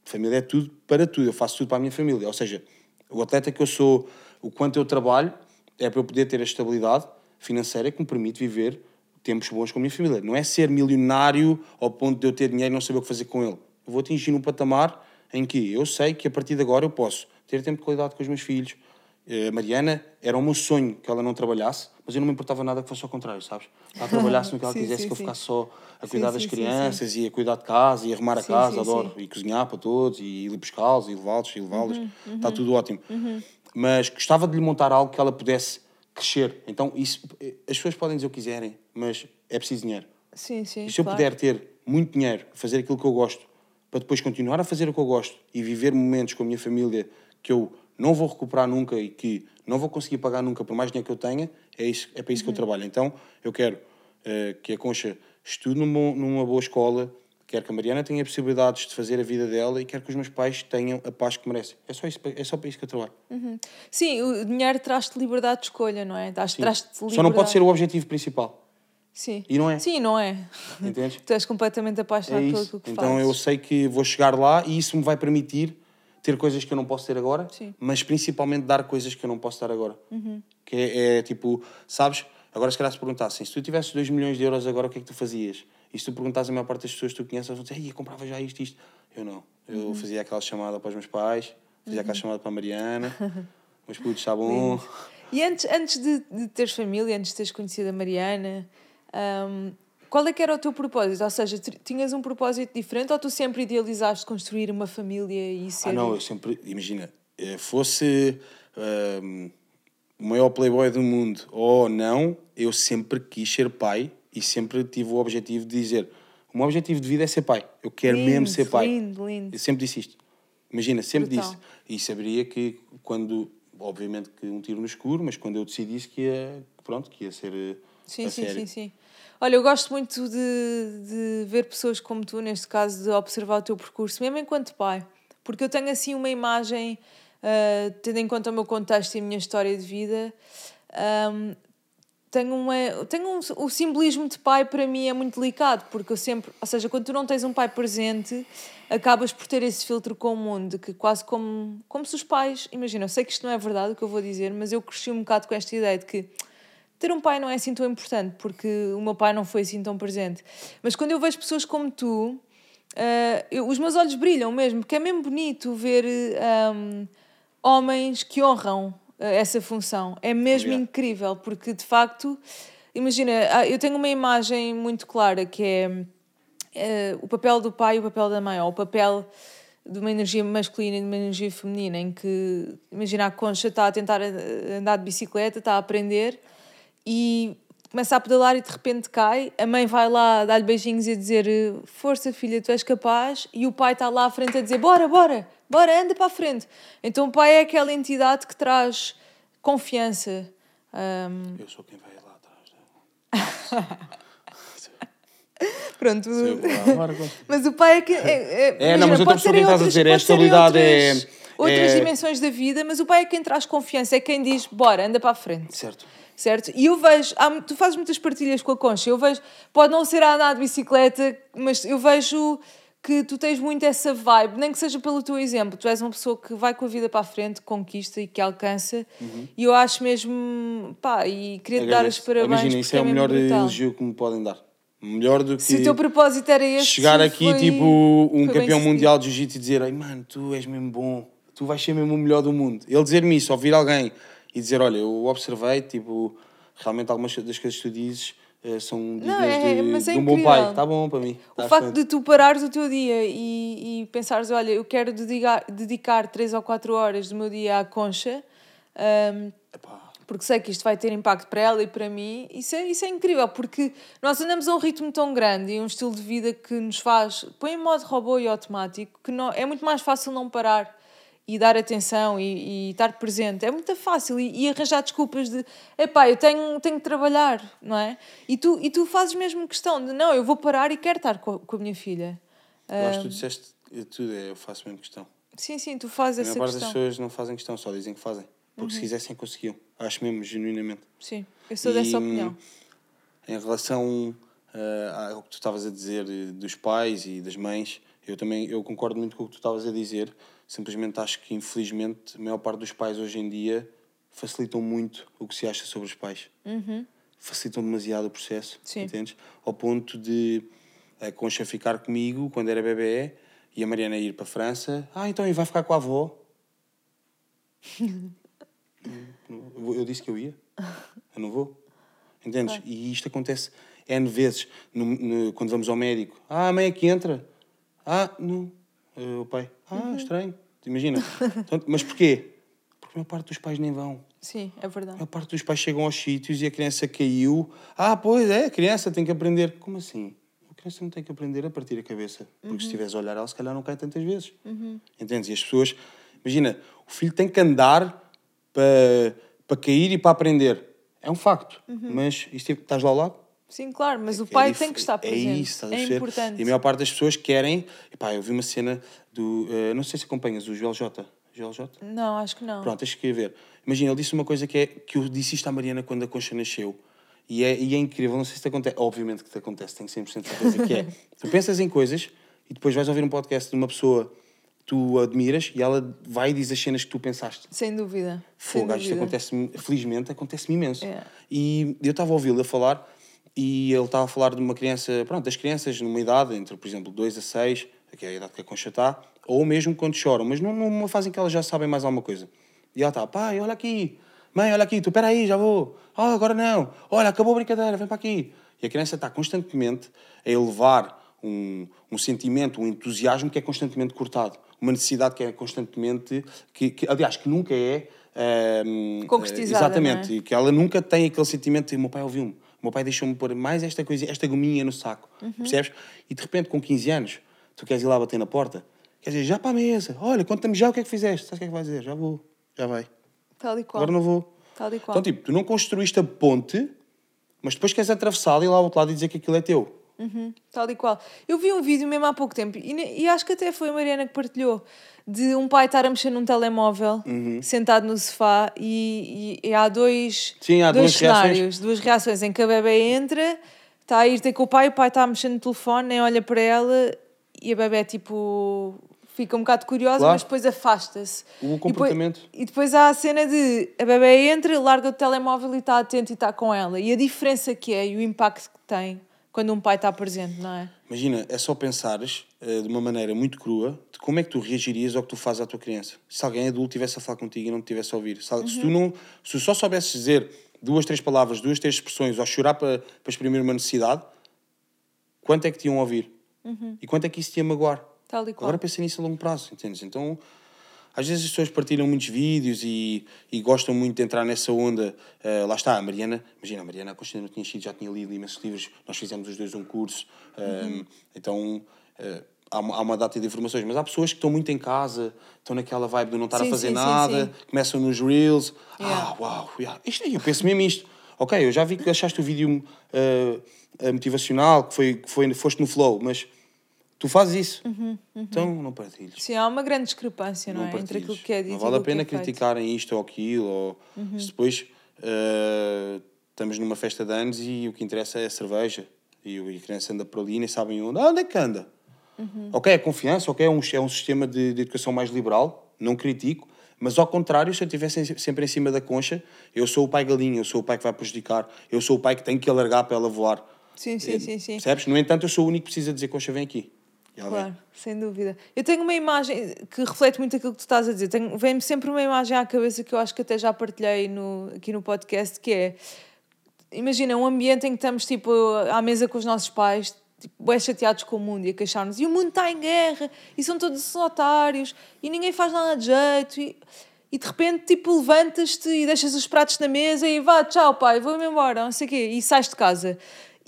família é tudo para tudo. Eu faço tudo para a minha família. Ou seja, o atleta que eu sou, o quanto eu trabalho, é para eu poder ter a estabilidade financeira que me permite viver tempos bons com a minha família. Não é ser milionário ao ponto de eu ter dinheiro e não saber o que fazer com ele. Eu vou atingir um patamar em que eu sei que a partir de agora eu posso ter tempo de qualidade com os meus filhos. Eh, A Mariana era o meu sonho que ela não trabalhasse, mas eu não me importava nada que fosse ao contrário, sabes? Ela trabalhasse no que ela Sim, quisesse, sim, que eu ficasse só a cuidar das sim, sim, crianças e a cuidar de casa e arrumar a casa, adoro. E cozinhar para todos e ir buscá-los e levá-los e levá-las. Uhum, Está tudo ótimo. mas gostava de lhe montar algo que ela pudesse crescer. Então, isso, as pessoas podem dizer o que quiserem, mas é preciso dinheiro. Sim, sim. E se eu claro. puder ter muito dinheiro, fazer aquilo que eu gosto, para depois continuar a fazer o que eu gosto e viver momentos com a minha família que eu não vou recuperar nunca e que não vou conseguir pagar nunca por mais dinheiro que eu tenha, é, isso, é para isso que eu trabalho. Então, eu quero eh, que a Concha estude numa, numa boa escola, quero que a Mariana tenha possibilidades de fazer a vida dela e quero que os meus pais tenham a paz que merecem. É só, isso, é só para isso que eu trabalho. Sim, o dinheiro traz-te liberdade de escolha, não é? Traz-te liberdade. Só não pode ser o objetivo principal. Sim. E não é. Sim, não é. Entendes? Tu és completamente É apaixonado pelo isso. que Então fazes. eu sei que vou chegar lá e isso me vai permitir ter coisas que eu não posso ter agora, Sim. Uhum. mas principalmente dar coisas que eu não posso dar agora. Que é, é tipo, sabes? Agora, se calhar se perguntassem, se tu tivesses 2 milhões de euros agora, o que é que tu fazias? E se tu perguntas a maior parte das pessoas que tu conheces, elas vão dizer, comprava já isto, isto. Eu não. Eu Uhum. fazia aquela chamada para os meus pais, fazia aquela chamada para a Mariana, meus putos, está bom. E antes, antes de, de teres família, antes de teres conhecido a Mariana, hum, qual é que era o teu propósito? Ou seja, tinhas um propósito diferente ou tu sempre idealizaste construir uma família e ser... Ah, não, eu sempre, imagina, eh, fosse ahm, o maior playboy do mundo ou não, eu sempre quis ser pai e sempre tive o objetivo de dizer: o meu objetivo de vida é ser pai, eu quero Lindo, mesmo ser pai. lindo, lindo. Eu sempre disse isto. Imagina, sempre Brutal. disse. E saberia que quando, obviamente que um tiro no escuro, mas quando eu decidisse que ia, pronto, que ia ser eh, Sim, sim, sério. sim, sim. Olha, eu gosto muito de, de ver pessoas como tu, neste caso, de observar o teu percurso, mesmo enquanto pai. Porque eu tenho assim uma imagem, ah, tendo em conta o meu contexto e a minha história de vida, ahm, tenho, uma, tenho um, o simbolismo de pai para mim é muito delicado, porque eu sempre, ou seja, quando tu não tens um pai presente, acabas por ter esse filtro com o mundo, que quase como, como se os pais, imagina, eu sei que isto não é verdade o que eu vou dizer, mas eu cresci um bocado com esta ideia de que ter um pai não é assim tão importante, porque o meu pai não foi assim tão presente. Mas quando eu vejo pessoas como tu, ah, eu- os meus olhos brilham mesmo, porque é mesmo bonito ver ahm, homens que honram ah, essa função. É mesmo Obrigado. incrível, porque de facto, imagina, ah, eu tenho uma imagem muito clara que é eh, o papel do pai e o papel da mãe, ou o papel de uma energia masculina e de uma energia feminina, em que, imagina, a Concha está a tentar eh, andar de bicicleta, está a aprender e começa a pedalar e de repente cai. A mãe vai lá dar-lhe beijinhos e a dizer força filha, tu és capaz. E o pai está lá à frente a dizer bora, bora, bora, anda para a frente. Então o pai é aquela entidade que traz confiança. Ahm, Eu sou quem vai lá atrás. pronto. Bora, conta. Mas o pai é que. É, É, não, mas eu estou pode ser em estás a outras- dizer, é a em estabilidade, é- outras, outras é- dimensões da vida, mas o pai é quem traz confiança, é quem diz, bora, anda para a frente. Certo. Certo? E eu vejo, há, tu fazes muitas partilhas com a Concha, eu vejo, pode não ser a andar de bicicleta, mas eu vejo que tu tens muito essa vibe, nem que seja pelo teu exemplo. Tu és uma pessoa que vai com a vida para a frente, conquista e que alcança, e eu acho mesmo, pá, e queria te dar os Agradeço. parabéns. Imagina, isso porque é o melhor brutal. elogio que me podem dar. Melhor do que Se o teu propósito era este, chegar aqui, foi- tipo, um campeão mundial de jiu-jitsu e dizer: Ai, mano, tu és mesmo bom, tu vais ser mesmo o melhor do mundo. Ele dizer-me isso, ouvir alguém e dizer: Olha, eu observei, tipo, realmente algumas das coisas que tu dizes eh, são dignas é- de, é de um bom pai. Está bom para mim. O tá facto de tu parares o teu dia e, e pensares, olha, eu quero dedicar, dedicar 3 ou 4 horas do meu dia à concha, Epá, porque sei que isto vai ter impacto para ela e para mim, isso é, isso é incrível, porque nós andamos a um ritmo tão grande e um estilo de vida que nos faz, põe em modo robô e automático, que não, é muito mais fácil não parar e dar atenção e, e estar presente. É muito fácil e, e arranjar desculpas de, epá, eu tenho, tenho que trabalhar, não é? E tu, e tu fazes mesmo questão de, não, eu vou parar e quero estar com a, com a minha filha. eu acho que tu disseste tudo, é, eu faço mesmo questão. Sim, sim, tu fazes A essa maior parte das questão. Uhum. pessoas não fazem questão, só dizem que fazem. Porque se quisessem, conseguiam. Acho mesmo, genuinamente. Sim, eu sou dessa E, opinião. Em relação eh, ao que tu estavas a dizer eh, dos pais e das mães, eu também eu concordo muito com o que tu estavas a dizer. Simplesmente acho que, infelizmente, a maior parte dos pais hoje em dia facilitam muito o que se acha sobre os pais. Facilitam demasiado o processo, Uhum. Sim. entendes? Ao ponto de a Concha ficar comigo quando era bebê e a Mariana ir para a França. Ah, então e vai ficar com a avó? Eu eu disse que eu ia. Eu não vou. Entendes? E isto acontece N vezes. No, no- quando vamos ao médico. Ah, a mãe é que entra. Ah, não. Eh, O pai. Ah, estranho. Imagina. Então, mas porquê? Porque a maior parte dos pais nem vão. Sim, é A verdade. maior parte dos pais chegam aos sítios e a criança caiu. Ah, pois é, a criança tem que aprender. Como assim? A criança não tem que aprender a partir a cabeça. Porque Uhum. se estiveres a olhar ela, se calhar não cai tantas vezes. Entendes? E as pessoas... Imagina, o filho tem que andar para, para cair e para aprender. É um facto. Uhum. Mas isto, estás lá ao lado? Sim, claro, mas o É pai dif- tem que estar presente. É isso, é importante. E a maior parte das pessoas querem. Epá, eu vi uma cena do. eh, não sei se acompanhas o Joel J. Joel J? Não, acho que não. Pronto, tens que ver. Imagina, ele disse uma coisa que é que eu disse isto à Mariana quando a Concha nasceu. E é, e é incrível, não sei se te acontece. Obviamente que te acontece, tenho 100% de certeza que é. tu pensas em coisas e depois vais ouvir um podcast de uma pessoa que tu admiras e ela vai e diz as cenas que tu pensaste. Sem dúvida. Sem Fogo, isto dúvida. acontece felizmente, acontece-me imenso. É. E eu estava a ouvi-lo a falar e ele estava a falar de uma criança, pronto, das crianças numa idade entre, por exemplo, 2 a 6, que é a idade que a Concha está, ou mesmo quando choram, mas num- numa fase em que elas já sabem mais alguma coisa. E ela está, pai, olha aqui, mãe, olha aqui, tu, espera aí, já vou. Ah, agora não. Olha, acabou a brincadeira, vem para aqui. E a criança está constantemente a elevar um, um sentimento, um entusiasmo que é constantemente cortado. Uma necessidade que é constantemente, que, que, aliás, que nunca é... ehm, Concretizada, Exatamente, é? e que ela nunca tem aquele sentimento de meu pai ouviu-me, o meu pai deixou-me pôr mais esta coisa, esta gominha no saco, Uhum. percebes? E de repente, com 15 anos, tu queres ir lá bater na porta, quer dizer, já para a mesa, olha, conta-me já o que é que fizeste, sabes o que é que vais dizer? Já vou, já vai, Tal e qual. agora não vou. Tal e qual. Então, tipo, tu não construíste a ponte, mas depois queres atravessá-la e ir lá ao outro lado e dizer que aquilo é teu. Uhum, tal e qual. Eu vi um vídeo mesmo há pouco tempo e, e acho que até foi a Mariana que partilhou de um pai estar a mexer num telemóvel Uhum. sentado no sofá e, e- e há dois, Sim, há dois duas reações. cenários, duas reações em que a bebê entra, está a ir ter com o pai, o pai está a mexer no telefone, nem olha para ela e a bebê tipo fica um bocado curiosa, Claro. mas depois afasta-se. O E depois- comportamento. E depois há a cena de a bebê entra, larga o telemóvel e está atento e está com ela. E a diferença que é e o impacto que tem quando um pai está presente, não é? Imagina, é só pensares eh, de uma maneira muito crua de como é que tu reagirias ao que tu fazes à tua criança. Se alguém adulto estivesse a falar contigo e não te tivesse a ouvir. Se, al- se tu não, se tu só soubesses dizer duas, três palavras, duas, três expressões ou chorar para, para exprimir uma necessidade, quanto é que te iam ouvir? E quanto é que isso te ia magoar? Tal e qual. Agora pensa nisso a longo prazo, entendes? Então, às vezes as pessoas partilham muitos vídeos e, e gostam muito de entrar nessa onda. Eh, lá está, a Mariana, imagina, a Mariana, a Constância não tinha sido, já tinha lido imensos livros, nós fizemos os dois um curso, eh, então eh, há, uma, há uma data de informações. Mas há pessoas que estão muito em casa, estão naquela vibe de não estar Sim, a fazer sim, nada, sim. começam nos Reels. Yeah. Ah, uau, yeah. isto aí, eu penso mesmo isto. Ok, eu já vi que achaste o vídeo eh, motivacional, que, foi, que foi, foste no flow, mas tu fazes isso. Então não partilhes. Sim, há uma grande discrepância, não, é? Entre partilhes. aquilo que é dito Não vale a pena é feito. criticarem isto ou aquilo, ou Uhum. se depois eh, estamos numa festa de anos e o que interessa é a cerveja e a criança anda por ali e nem sabem onde. Ah, onde é que anda? Uhum. Ok, é confiança, ok, é um, é um sistema de, de educação mais liberal, não critico, mas ao contrário, se eu estivesse sempre em cima da concha, eu sou o pai galinha, eu sou o pai que vai prejudicar, eu sou o pai que tem que alargar para ela voar. Sim, sim, sim, sim. Percebes? No entanto, eu sou o único que precisa dizer concha, vem aqui. Claro, sem dúvida. Eu tenho uma imagem que reflete muito aquilo que tu estás a dizer. Vem-me sempre uma imagem à cabeça que eu acho que até já partilhei no, aqui no podcast, que é imagina um ambiente em que estamos tipo à mesa com os nossos pais, tipo, bem chateados com o mundo e a queixar-nos, e o mundo está em guerra, e são todos otários, e ninguém faz nada de jeito, e, e de repente tipo levantas-te e deixas os pratos na mesa e vá, tchau pai, vou-me embora, não sei o quê, e sais de casa.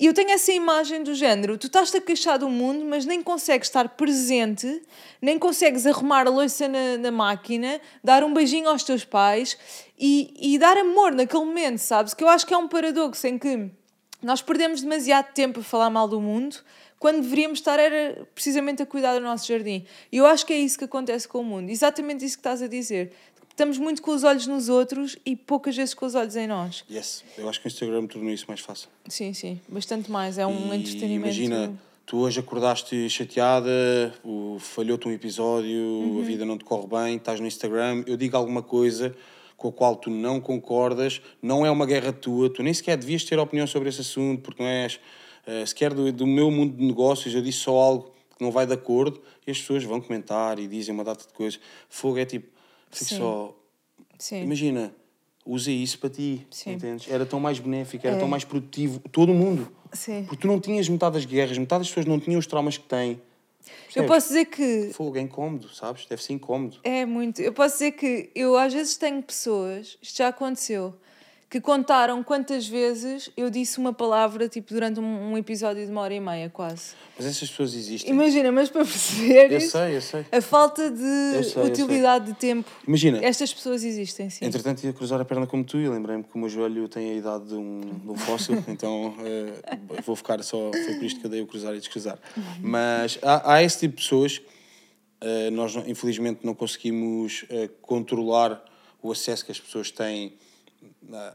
E eu tenho essa imagem do género, tu estás-te a queixar do mundo, mas nem consegues estar presente, nem consegues arrumar a louça na, na máquina, dar um beijinho aos teus pais e, e dar amor naquele momento, sabes? Que eu acho que é um paradoxo em que nós perdemos demasiado tempo a falar mal do mundo, quando deveríamos estar era precisamente a cuidar do nosso jardim. E eu acho que é isso que acontece com o mundo, exatamente isso que estás a dizer. Estamos muito com os olhos nos outros e poucas vezes com os olhos em nós. Yes, eu acho que o Instagram tornou isso mais fácil. Sim, sim, bastante mais. É um E entretenimento. Imagina, tu hoje acordaste chateada, falhou-te um episódio, Uhum. a vida não te corre bem, estás no Instagram, eu digo alguma coisa com a qual tu não concordas, não é uma guerra tua, tu nem sequer devias ter opinião sobre esse assunto, porque não és eh, sequer do, do meu mundo de negócios, eu disse só algo que não vai de acordo e as pessoas vão comentar e dizem uma data de coisas. Fogo é tipo, fico Sim. só. Sim. Imagina, usa isso para ti, Sim. entendes? Era tão mais benéfico, era É. tão mais produtivo, todo mundo. Sim. Porque tu não tinhas metade das guerras, metade das pessoas não tinham os traumas que têm. Eu posso dizer que. Fogo, é incómodo, sabes? Deve ser incómodo. É muito. Eu posso dizer que eu às vezes tenho pessoas, isto já aconteceu, que contaram quantas vezes eu disse uma palavra tipo durante um, um episódio de uma hora e meia, quase. Mas essas pessoas existem. Imagina, mas para perceber Eu sei, eu sei. a falta de sei, utilidade de tempo. Imagina, Estas pessoas existem, sim. entretanto ia cruzar a perna como tu e lembrei-me que o meu joelho tem a idade de um, de um fóssil, então eh, vou ficar só. Foi por isto que eu dei o cruzar e descruzar. Mas há, há esse tipo de pessoas, eh, nós infelizmente não conseguimos eh, controlar o acesso que as pessoas têm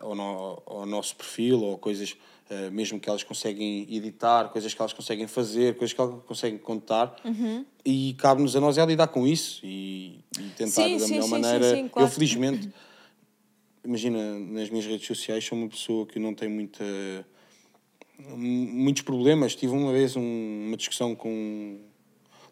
ao, no- ao nosso perfil ou coisas eh, mesmo que elas conseguem editar, coisas que elas conseguem fazer, coisas que elas conseguem contar Uhum. e cabe-nos a nós é lidar com isso e, e tentar Sim, da sim, melhor sim, maneira. claro. Eu felizmente, imagina, nas minhas redes sociais sou uma pessoa que não tem muita muitos problemas. Tive uma vez um- uma discussão com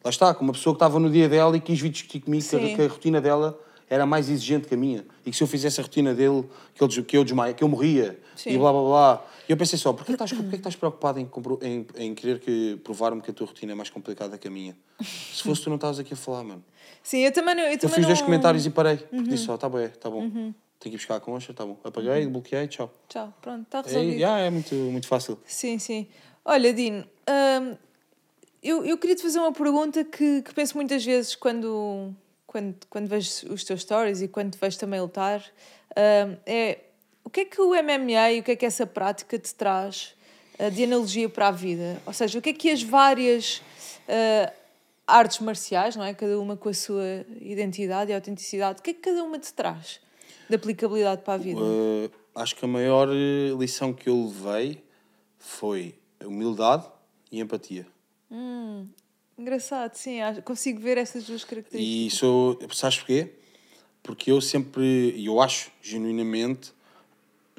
lá está, com uma pessoa que estava no dia dela e quis vir discutir comigo que a, que a rotina dela era mais exigente que a minha e que se eu fizesse a rotina dele que, ele, que eu desmaia, que eu morria Sim. e blá blá blá. E eu pensei só, porquê estás, porquê que estás preocupado em, em, em querer que provar-me que a tua rotina é mais complicada que a minha? Se fosse tu não estavas aqui a falar, mano. Sim, eu também não. Eu, Eu também fiz dois não- comentários e parei, porque disse só, tá bom, tá bom. Tenho que ir buscar a concha, tá bom. Apaguei, bloqueei, tchau. Tchau, pronto, está É, resolvido. yeah, é muito, muito fácil. Sim, sim. Olha, Dino, hum, eu, eu queria te fazer uma pergunta que, que penso muitas vezes quando, quando, quando vejo os teus stories e quando te vejo também lutar. hum, é o que é que o MMA e o que é que essa prática te traz uh, de analogia para a vida? Ou seja, o que é que as várias uh, artes marciais, não é? Cada uma com a sua identidade e autenticidade, o que é que cada uma te traz de aplicabilidade para a vida? Uh, acho que a maior eh, lição que eu levei foi a humildade e empatia. Engraçado, sim, consigo ver essas duas características. E sou, sabes porquê? Porque eu sempre, e eu acho genuinamente,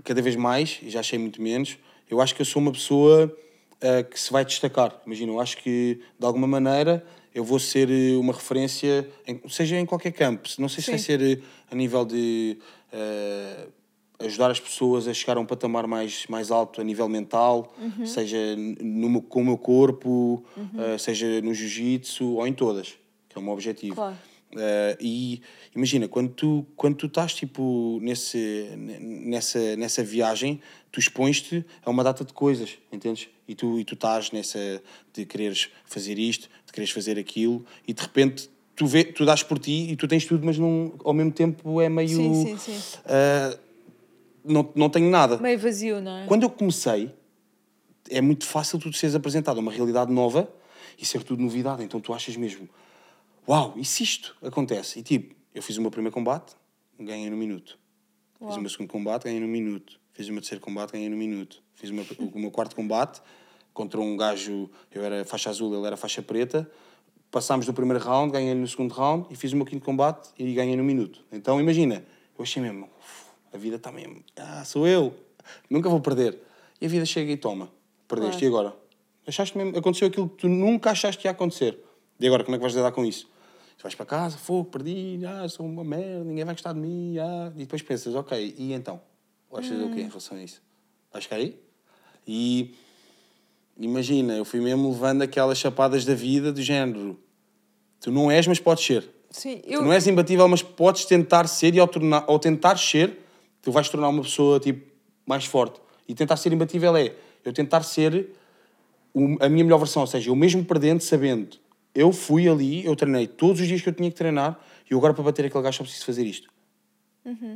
cada vez mais, e já achei muito menos, eu acho que eu sou uma pessoa ah, que se vai destacar. Imagina, eu acho que de alguma maneira eu vou ser eh, uma referência, em- seja em qualquer campo. Não sei se vai Sim. ser eh, a nível de ah, ajudar as pessoas a chegar a um patamar mais, mais alto a nível mental, seja n- no, com o meu corpo, ah, seja no jiu-jitsu ou em todas, que é o meu objetivo. Claro. Uh, e imagina, quando tu, quando tu estás tipo, nesse, nessa, nessa viagem, tu expões-te a uma data de coisas, entendes? E tu, e tu estás nessa de quereres fazer isto, de quereres fazer aquilo, e de repente tu, vê, tu dás por ti e tu tens tudo, mas não, ao mesmo tempo é meio. Sim, sim, sim. uh, não, não tenho nada. Meio vazio, não é? Quando eu comecei, é muito fácil tu seres apresentado a uma realidade nova e ser tudo novidade. Então tu achas mesmo, uau, e se isto acontece? E tipo, eu fiz o meu primeiro combate, ganhei no minuto. Fiz Uau. o meu segundo combate, ganhei no minuto. Fiz o meu terceiro combate, ganhei no minuto. Fiz o meu, o meu quarto combate contra um gajo, eu era faixa azul, ele era faixa preta. Passámos do primeiro round, ganhei no segundo round e fiz o meu quinto combate e ganhei no minuto. Então imagina, eu achei mesmo, "Uf, a vida está mesmo, ah, sou eu, nunca vou perder. E a vida chega e toma, perdeste, Claro. e agora? Achaste mesmo, aconteceu aquilo que tu nunca achaste que ia acontecer. E agora, como é que vais lidar com isso? Tu vais para casa, fogo, perdi, ah, sou uma merda, ninguém vai gostar de mim, ah. e depois pensas, ok, e então? Vais fazer o quê em relação a isso? Vais cair? E imagina, eu fui mesmo levando aquelas chapadas da vida do género. Tu não és, mas podes ser. Sim, Tu eu, não és imbatível, mas podes tentar ser e ao, tornar, ao tentar ser, tu vais tornar uma pessoa tipo, mais forte. E tentar ser imbatível é eu tentar ser a minha melhor versão, ou seja, eu mesmo perdendo, sabendo, eu fui ali, eu treinei todos os dias que eu tinha que treinar e eu agora para bater aquele gajo só preciso fazer isto.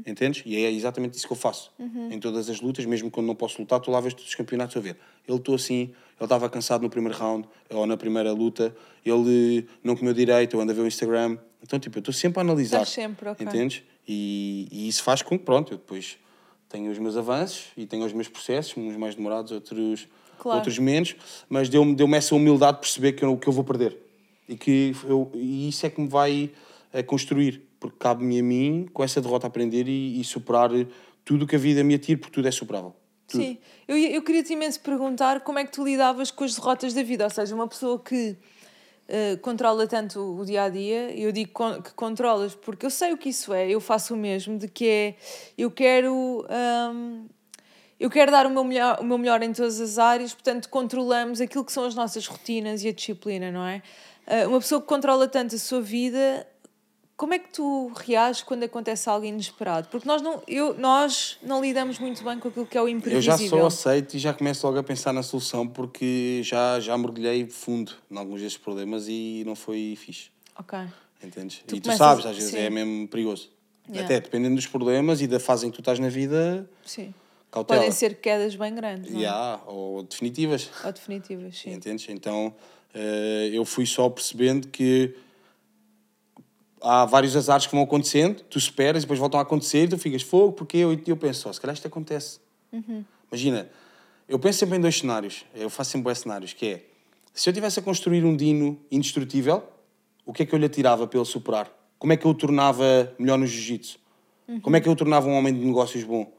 Entendes? E é exatamente isso que eu faço. Em todas as lutas, mesmo quando não posso lutar, estou lá a ver todos os campeonatos a ver. Ele estou assim, ele estava cansado no primeiro round ou na primeira luta, ele não comeu direito, eu ando a ver o Instagram. Então, tipo, eu estou sempre a analisar. Estás sempre, ok. Entendes? E, e isso faz com que, pronto, eu depois tenho os meus avanços e tenho os meus processos, uns mais demorados, outros, Claro. outros menos, mas deu-me deu essa humildade de perceber que eu, que eu vou perder. E que eu, e isso é que me vai eh, construir, porque cabe-me a mim, com essa derrota, aprender e, e superar tudo o que a vida me atira, porque tudo é superável. Tudo. sim, eu, eu queria te imenso perguntar como é que tu lidavas com as derrotas da vida, ou seja, uma pessoa que eh, controla tanto o dia a dia, eu digo que controlas porque eu sei o que isso é, eu faço o mesmo, de que é eu quero. hum, eu quero dar o meu, melhor, o meu melhor em todas as áreas, portanto, controlamos aquilo que são as nossas rotinas e a disciplina, não é? Uh, uma pessoa que controla tanto a sua vida, como é que tu reages quando acontece algo inesperado? Porque nós não, eu, nós não lidamos muito bem com aquilo que é o Eu imprevisível. já só aceito e já começo logo a pensar na solução porque já, já mergulhei fundo em alguns destes problemas e não foi fixe. Ok. Entendes? Tu e tu sabes, às vezes sim. é mesmo perigoso. Yeah. Até dependendo dos problemas e da fase em que tu estás na vida, Sim. cautela. Podem ser quedas bem grandes, não é? Yeah, ou definitivas. Ou definitivas, sim. Entendes? Então eh, eu fui só percebendo que há vários azares que vão acontecendo, tu esperas e depois voltam a acontecer e tu ficas fogo, porque eu, eu penso, oh, se calhar isto acontece. Imagina, eu penso sempre em dois cenários, eu faço sempre dois cenários, que é, se eu tivesse a construir um dino indestrutível, o que é que eu lhe atirava para ele superar? Como é que eu o tornava melhor no jiu-jitsu? Como é que eu o tornava um homem de negócios bom?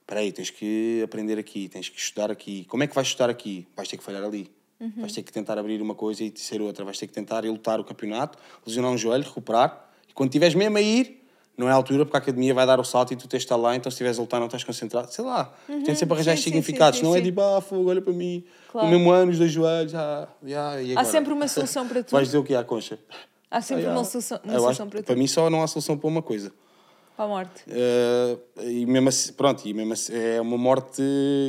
Espera aí, tens que aprender aqui, tens que estudar aqui. Como é que vais estudar aqui? Vais ter que falhar ali. Vais ter que tentar abrir uma coisa e ser outra. Vais ter que tentar lutar o campeonato, lesionar um joelho, recuperar. E quando estiveres mesmo a ir, não é a altura porque a academia vai dar o salto e tu tens de estar lá, então se estiveres a lutar não estás concentrado. Sei lá, tens sempre a arranjar Sim, estes sim, significados. sim, não é sim. tipo, ah, fogo, olha para mim. Claro. No mesmo ano, os dois joelhos, ah, e Há sempre uma solução para tudo. Vais dizer o que é a concha? Há sempre Ah, uma solução, uma acho solução que para Para tudo. mim só não há solução para uma coisa. Para a morte. Uh, e mesmo assim, pronto, e mesmo assim, é uma morte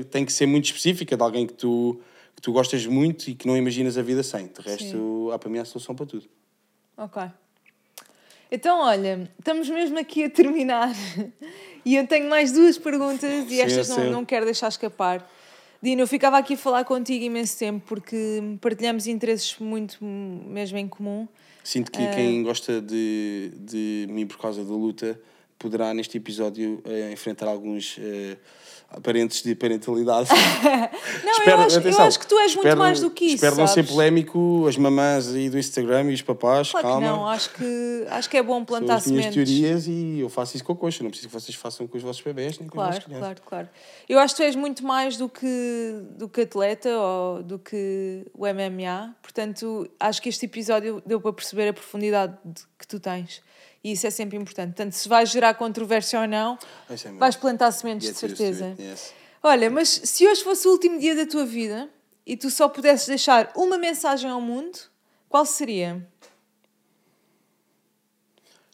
tem que ser muito específica de alguém que tu, que tu gostas muito e que não imaginas a vida sem. De resto, há para mim a solução para tudo. Ok. Então, olha, estamos mesmo aqui a terminar. E eu tenho mais duas perguntas e Sim, estas não, não quero deixar escapar. Dino, eu ficava aqui a falar contigo imenso tempo porque partilhamos interesses muito mesmo em comum. Sinto que quem gosta de, de mim por causa da luta poderá, neste episódio, eh, enfrentar alguns eh, aparentes de parentalidade. Não, eu acho, eu acho que tu és muito espero- mais do que isso. Espero não ser sabes? polémico, as mamãs aí do Instagram e os papás, Claro calma. não, acho que, acho que é bom São plantar as minhas sementes. teorias e eu faço isso com a coxa. Não preciso que vocês façam com os vossos bebés nem com Claro, as crianças. claro, claro. Eu acho que tu és muito mais do que, do que atleta ou do que o MMA, portanto, acho que este episódio deu para perceber a profundidade de- que tu tens. E isso é sempre importante. Portanto, se vais gerar controvérsia ou não, é vais plantar sementes Get de it, certeza. yes. Olha, mas se hoje fosse o último dia da tua vida e tu só pudesses deixar uma mensagem ao mundo, qual seria?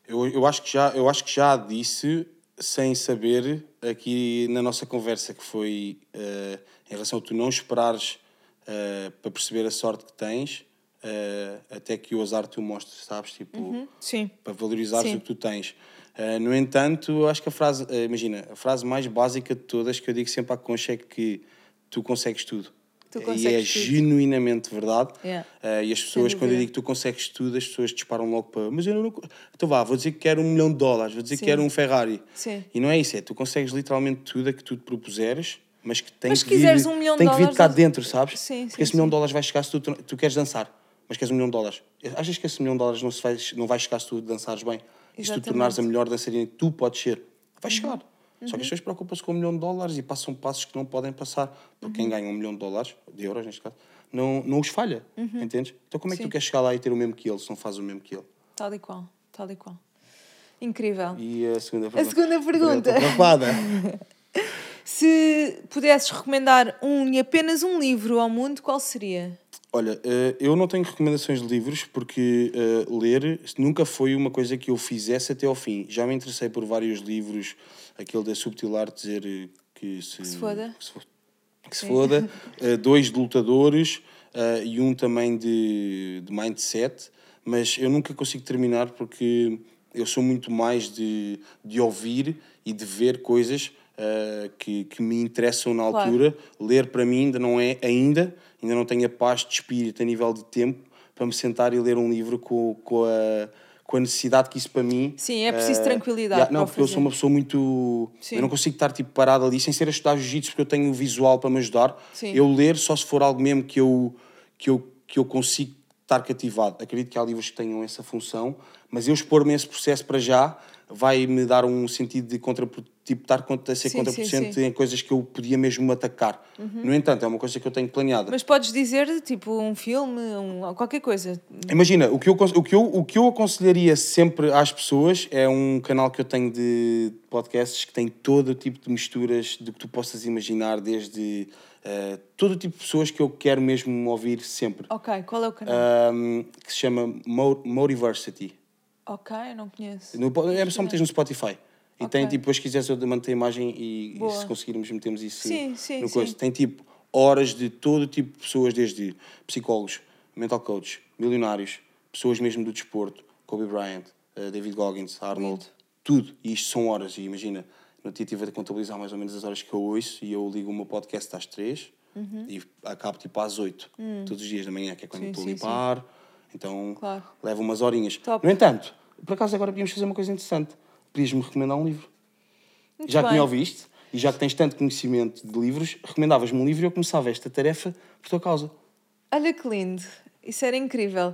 Eu, eu, acho que já, eu acho que já disse, sem saber, aqui na nossa conversa, que foi eh, em relação a tu não esperares eh, para perceber a sorte que tens, eh, até que o azar te o mostre, sabes? Tipo, Sim. para valorizares Sim. o que tu tens. Eh, no entanto, acho que a frase, eh, imagina, a frase mais básica de todas que eu digo sempre à concha é que tu consegues tudo. Tu e é consegues tudo. genuinamente verdade. Yeah. Eh, e as pessoas, quando eu digo que tu consegues tudo, as pessoas disparam logo para. Mas eu não. Então vá, vou dizer que quero um milhão de dólares, vou dizer Sim. que quero um Ferrari. Sim. E não é isso, é tu consegues literalmente tudo a que tu te propuseres, mas que tem Mas que vir, um milhão tem que vir cá dentro, sabes? Sim, Porque sim, esse milhão sim. de dólares vai chegar se tu, tu queres dançar, mas queres um milhão de dólares. Achas que esse milhão de dólares não, se vai, não vai chegar se tu dançares bem? E se tu Exatamente. Uhum. tornares a melhor dançarina que tu podes ser? Vai chegar. Só que as pessoas preocupam-se com um milhão de dólares e passam passos que não podem passar. Porque Uhum. quem ganha um milhão de dólares, de euros neste caso, não, não os falha. Entendes? Então como é que Uhum. Sim. tu queres chegar lá e ter o mesmo que ele se não fazes o mesmo que ele? Tal e qual, tal e qual. Incrível. E a segunda pergunta? segunda pergunta. Preocupada. Se pudesses recomendar um e apenas um livro ao mundo, qual seria? Olha, eh, eu não tenho recomendações de livros porque eh, ler nunca foi uma coisa que eu fizesse até ao fim. Já me interessei por vários livros, aquele da Subtil Arte dizer eh, que se, se foda. que se, que se foda. Eh, dois de lutadores eh, e um também de, de mindset, mas eu nunca consigo terminar porque eu sou muito mais de, de ouvir e de ver coisas que, que me interessam na Claro. altura. Ler para mim ainda não é ainda, ainda não tenho a paz de espírito a nível de tempo para me sentar e ler um livro com, com, a, com a necessidade que isso para mim. Sim, é preciso eh, tranquilidade yeah, não, porque eu fazer. sou uma pessoa muito. Sim. Eu não consigo estar tipo parado ali sem ser a estudar jiu-jitsu porque eu tenho o visual para me ajudar. Sim. Eu ler só se for algo mesmo que eu, que eu, que eu consigo estar cativado. Acredito que há livros que tenham essa função, mas eu expor-me a esse processo para já vai-me dar um sentido de contra, tipo, estar contra, a ser Sim, contra sim, sim. Uhum. em coisas que eu podia mesmo atacar. No entanto, é uma coisa que eu tenho planeada. Mas podes dizer, tipo, um filme, um, qualquer coisa. Imagina, o que, eu, o, que eu, o que eu aconselharia sempre às pessoas é um canal que eu tenho de podcasts que tem todo o tipo de misturas do que tu possas imaginar, desde eh, todo o tipo de pessoas que eu quero mesmo ouvir sempre. Ok, qual é o canal? Um, que se chama Mo Motiversity. ok, não conheço. No, é só meteres no Spotify. E Ok. tem tipo, depois se quiseres eu manter a imagem e, e se conseguirmos metemos isso Sim, sim, no sim. coisa. Tem tipo horas de todo tipo de pessoas, desde psicólogos, mental coach, milionários, pessoas mesmo do desporto, Kobe Bryant, eh, David Goggins, Arnold, tudo. E isto são horas. E imagina, no dia estive a contabilizar mais ou menos as horas que eu ouço e eu ligo o meu podcast às três e acabo tipo às oito, todos os dias da manhã, que é quando Uhum. Sim, estou a limpar. Então Claro. leva umas horinhas. Top. No entanto, por acaso agora podíamos fazer uma coisa interessante. Podias-me recomendar um livro. Muito já que bem. me ouviste e já que tens tanto conhecimento de livros, recomendavas-me um livro e eu começava esta tarefa por tua causa. Olha que lindo, isso era incrível.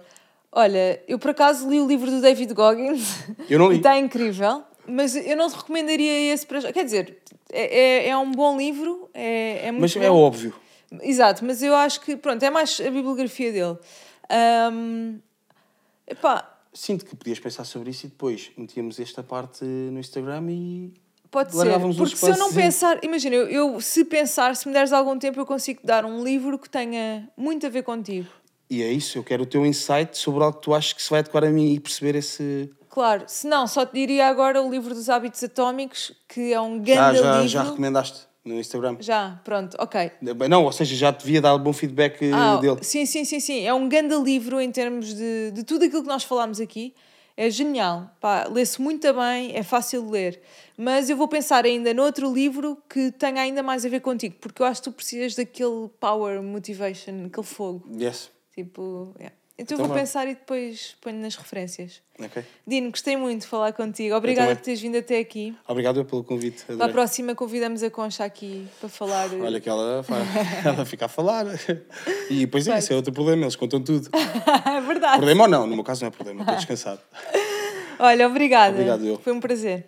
Olha, eu por acaso li o livro do David Goggins. Eu não li. E está incrível, mas eu não te recomendaria esse para já. Quer dizer, é, é, é um bom livro, é, é muito Mas bom. é óbvio. Exato, mas eu acho que, pronto, é mais a bibliografia dele. Ahm, epá, Sinto que podias pensar sobre isso e depois metíamos esta parte no Instagram e. Pode ser, porque se eu não pensar, imagina, eu, eu se pensar, se me deres algum tempo, eu consigo dar um livro que tenha muito a ver contigo. E é isso, eu quero o teu insight sobre algo que tu achas que se vai adequar a mim e perceber esse. Claro, se não, só te diria agora o livro dos hábitos atómicos, que é um grande Já, já, livro. já recomendaste no Instagram. Já, pronto, ok. Não, ou seja, já devia dar bom feedback eh, Ah, dele. sim, sim, sim, sim. É um grande livro em termos de, de tudo aquilo que nós falámos aqui. É genial. Lê-se muito bem, é fácil de ler. Mas eu vou pensar ainda noutro livro que tenha ainda mais a ver contigo, porque eu acho que tu precisas daquele power, motivation, aquele fogo. Yes. Tipo, yeah. Então Então, vou vá. pensar e depois ponho nas referências. Ok. Dino, gostei muito de falar contigo. Obrigada por teres vindo até aqui. Obrigado pelo convite. Para a adorei. próxima convidamos a Concha aqui para falar. Olha que ela, ela fica a falar. E depois é, isso é outro problema, eles contam tudo. é verdade. Problema ou não? No meu caso não é problema, estou descansado. Olha, obrigada. Obrigado, eu. Foi um prazer.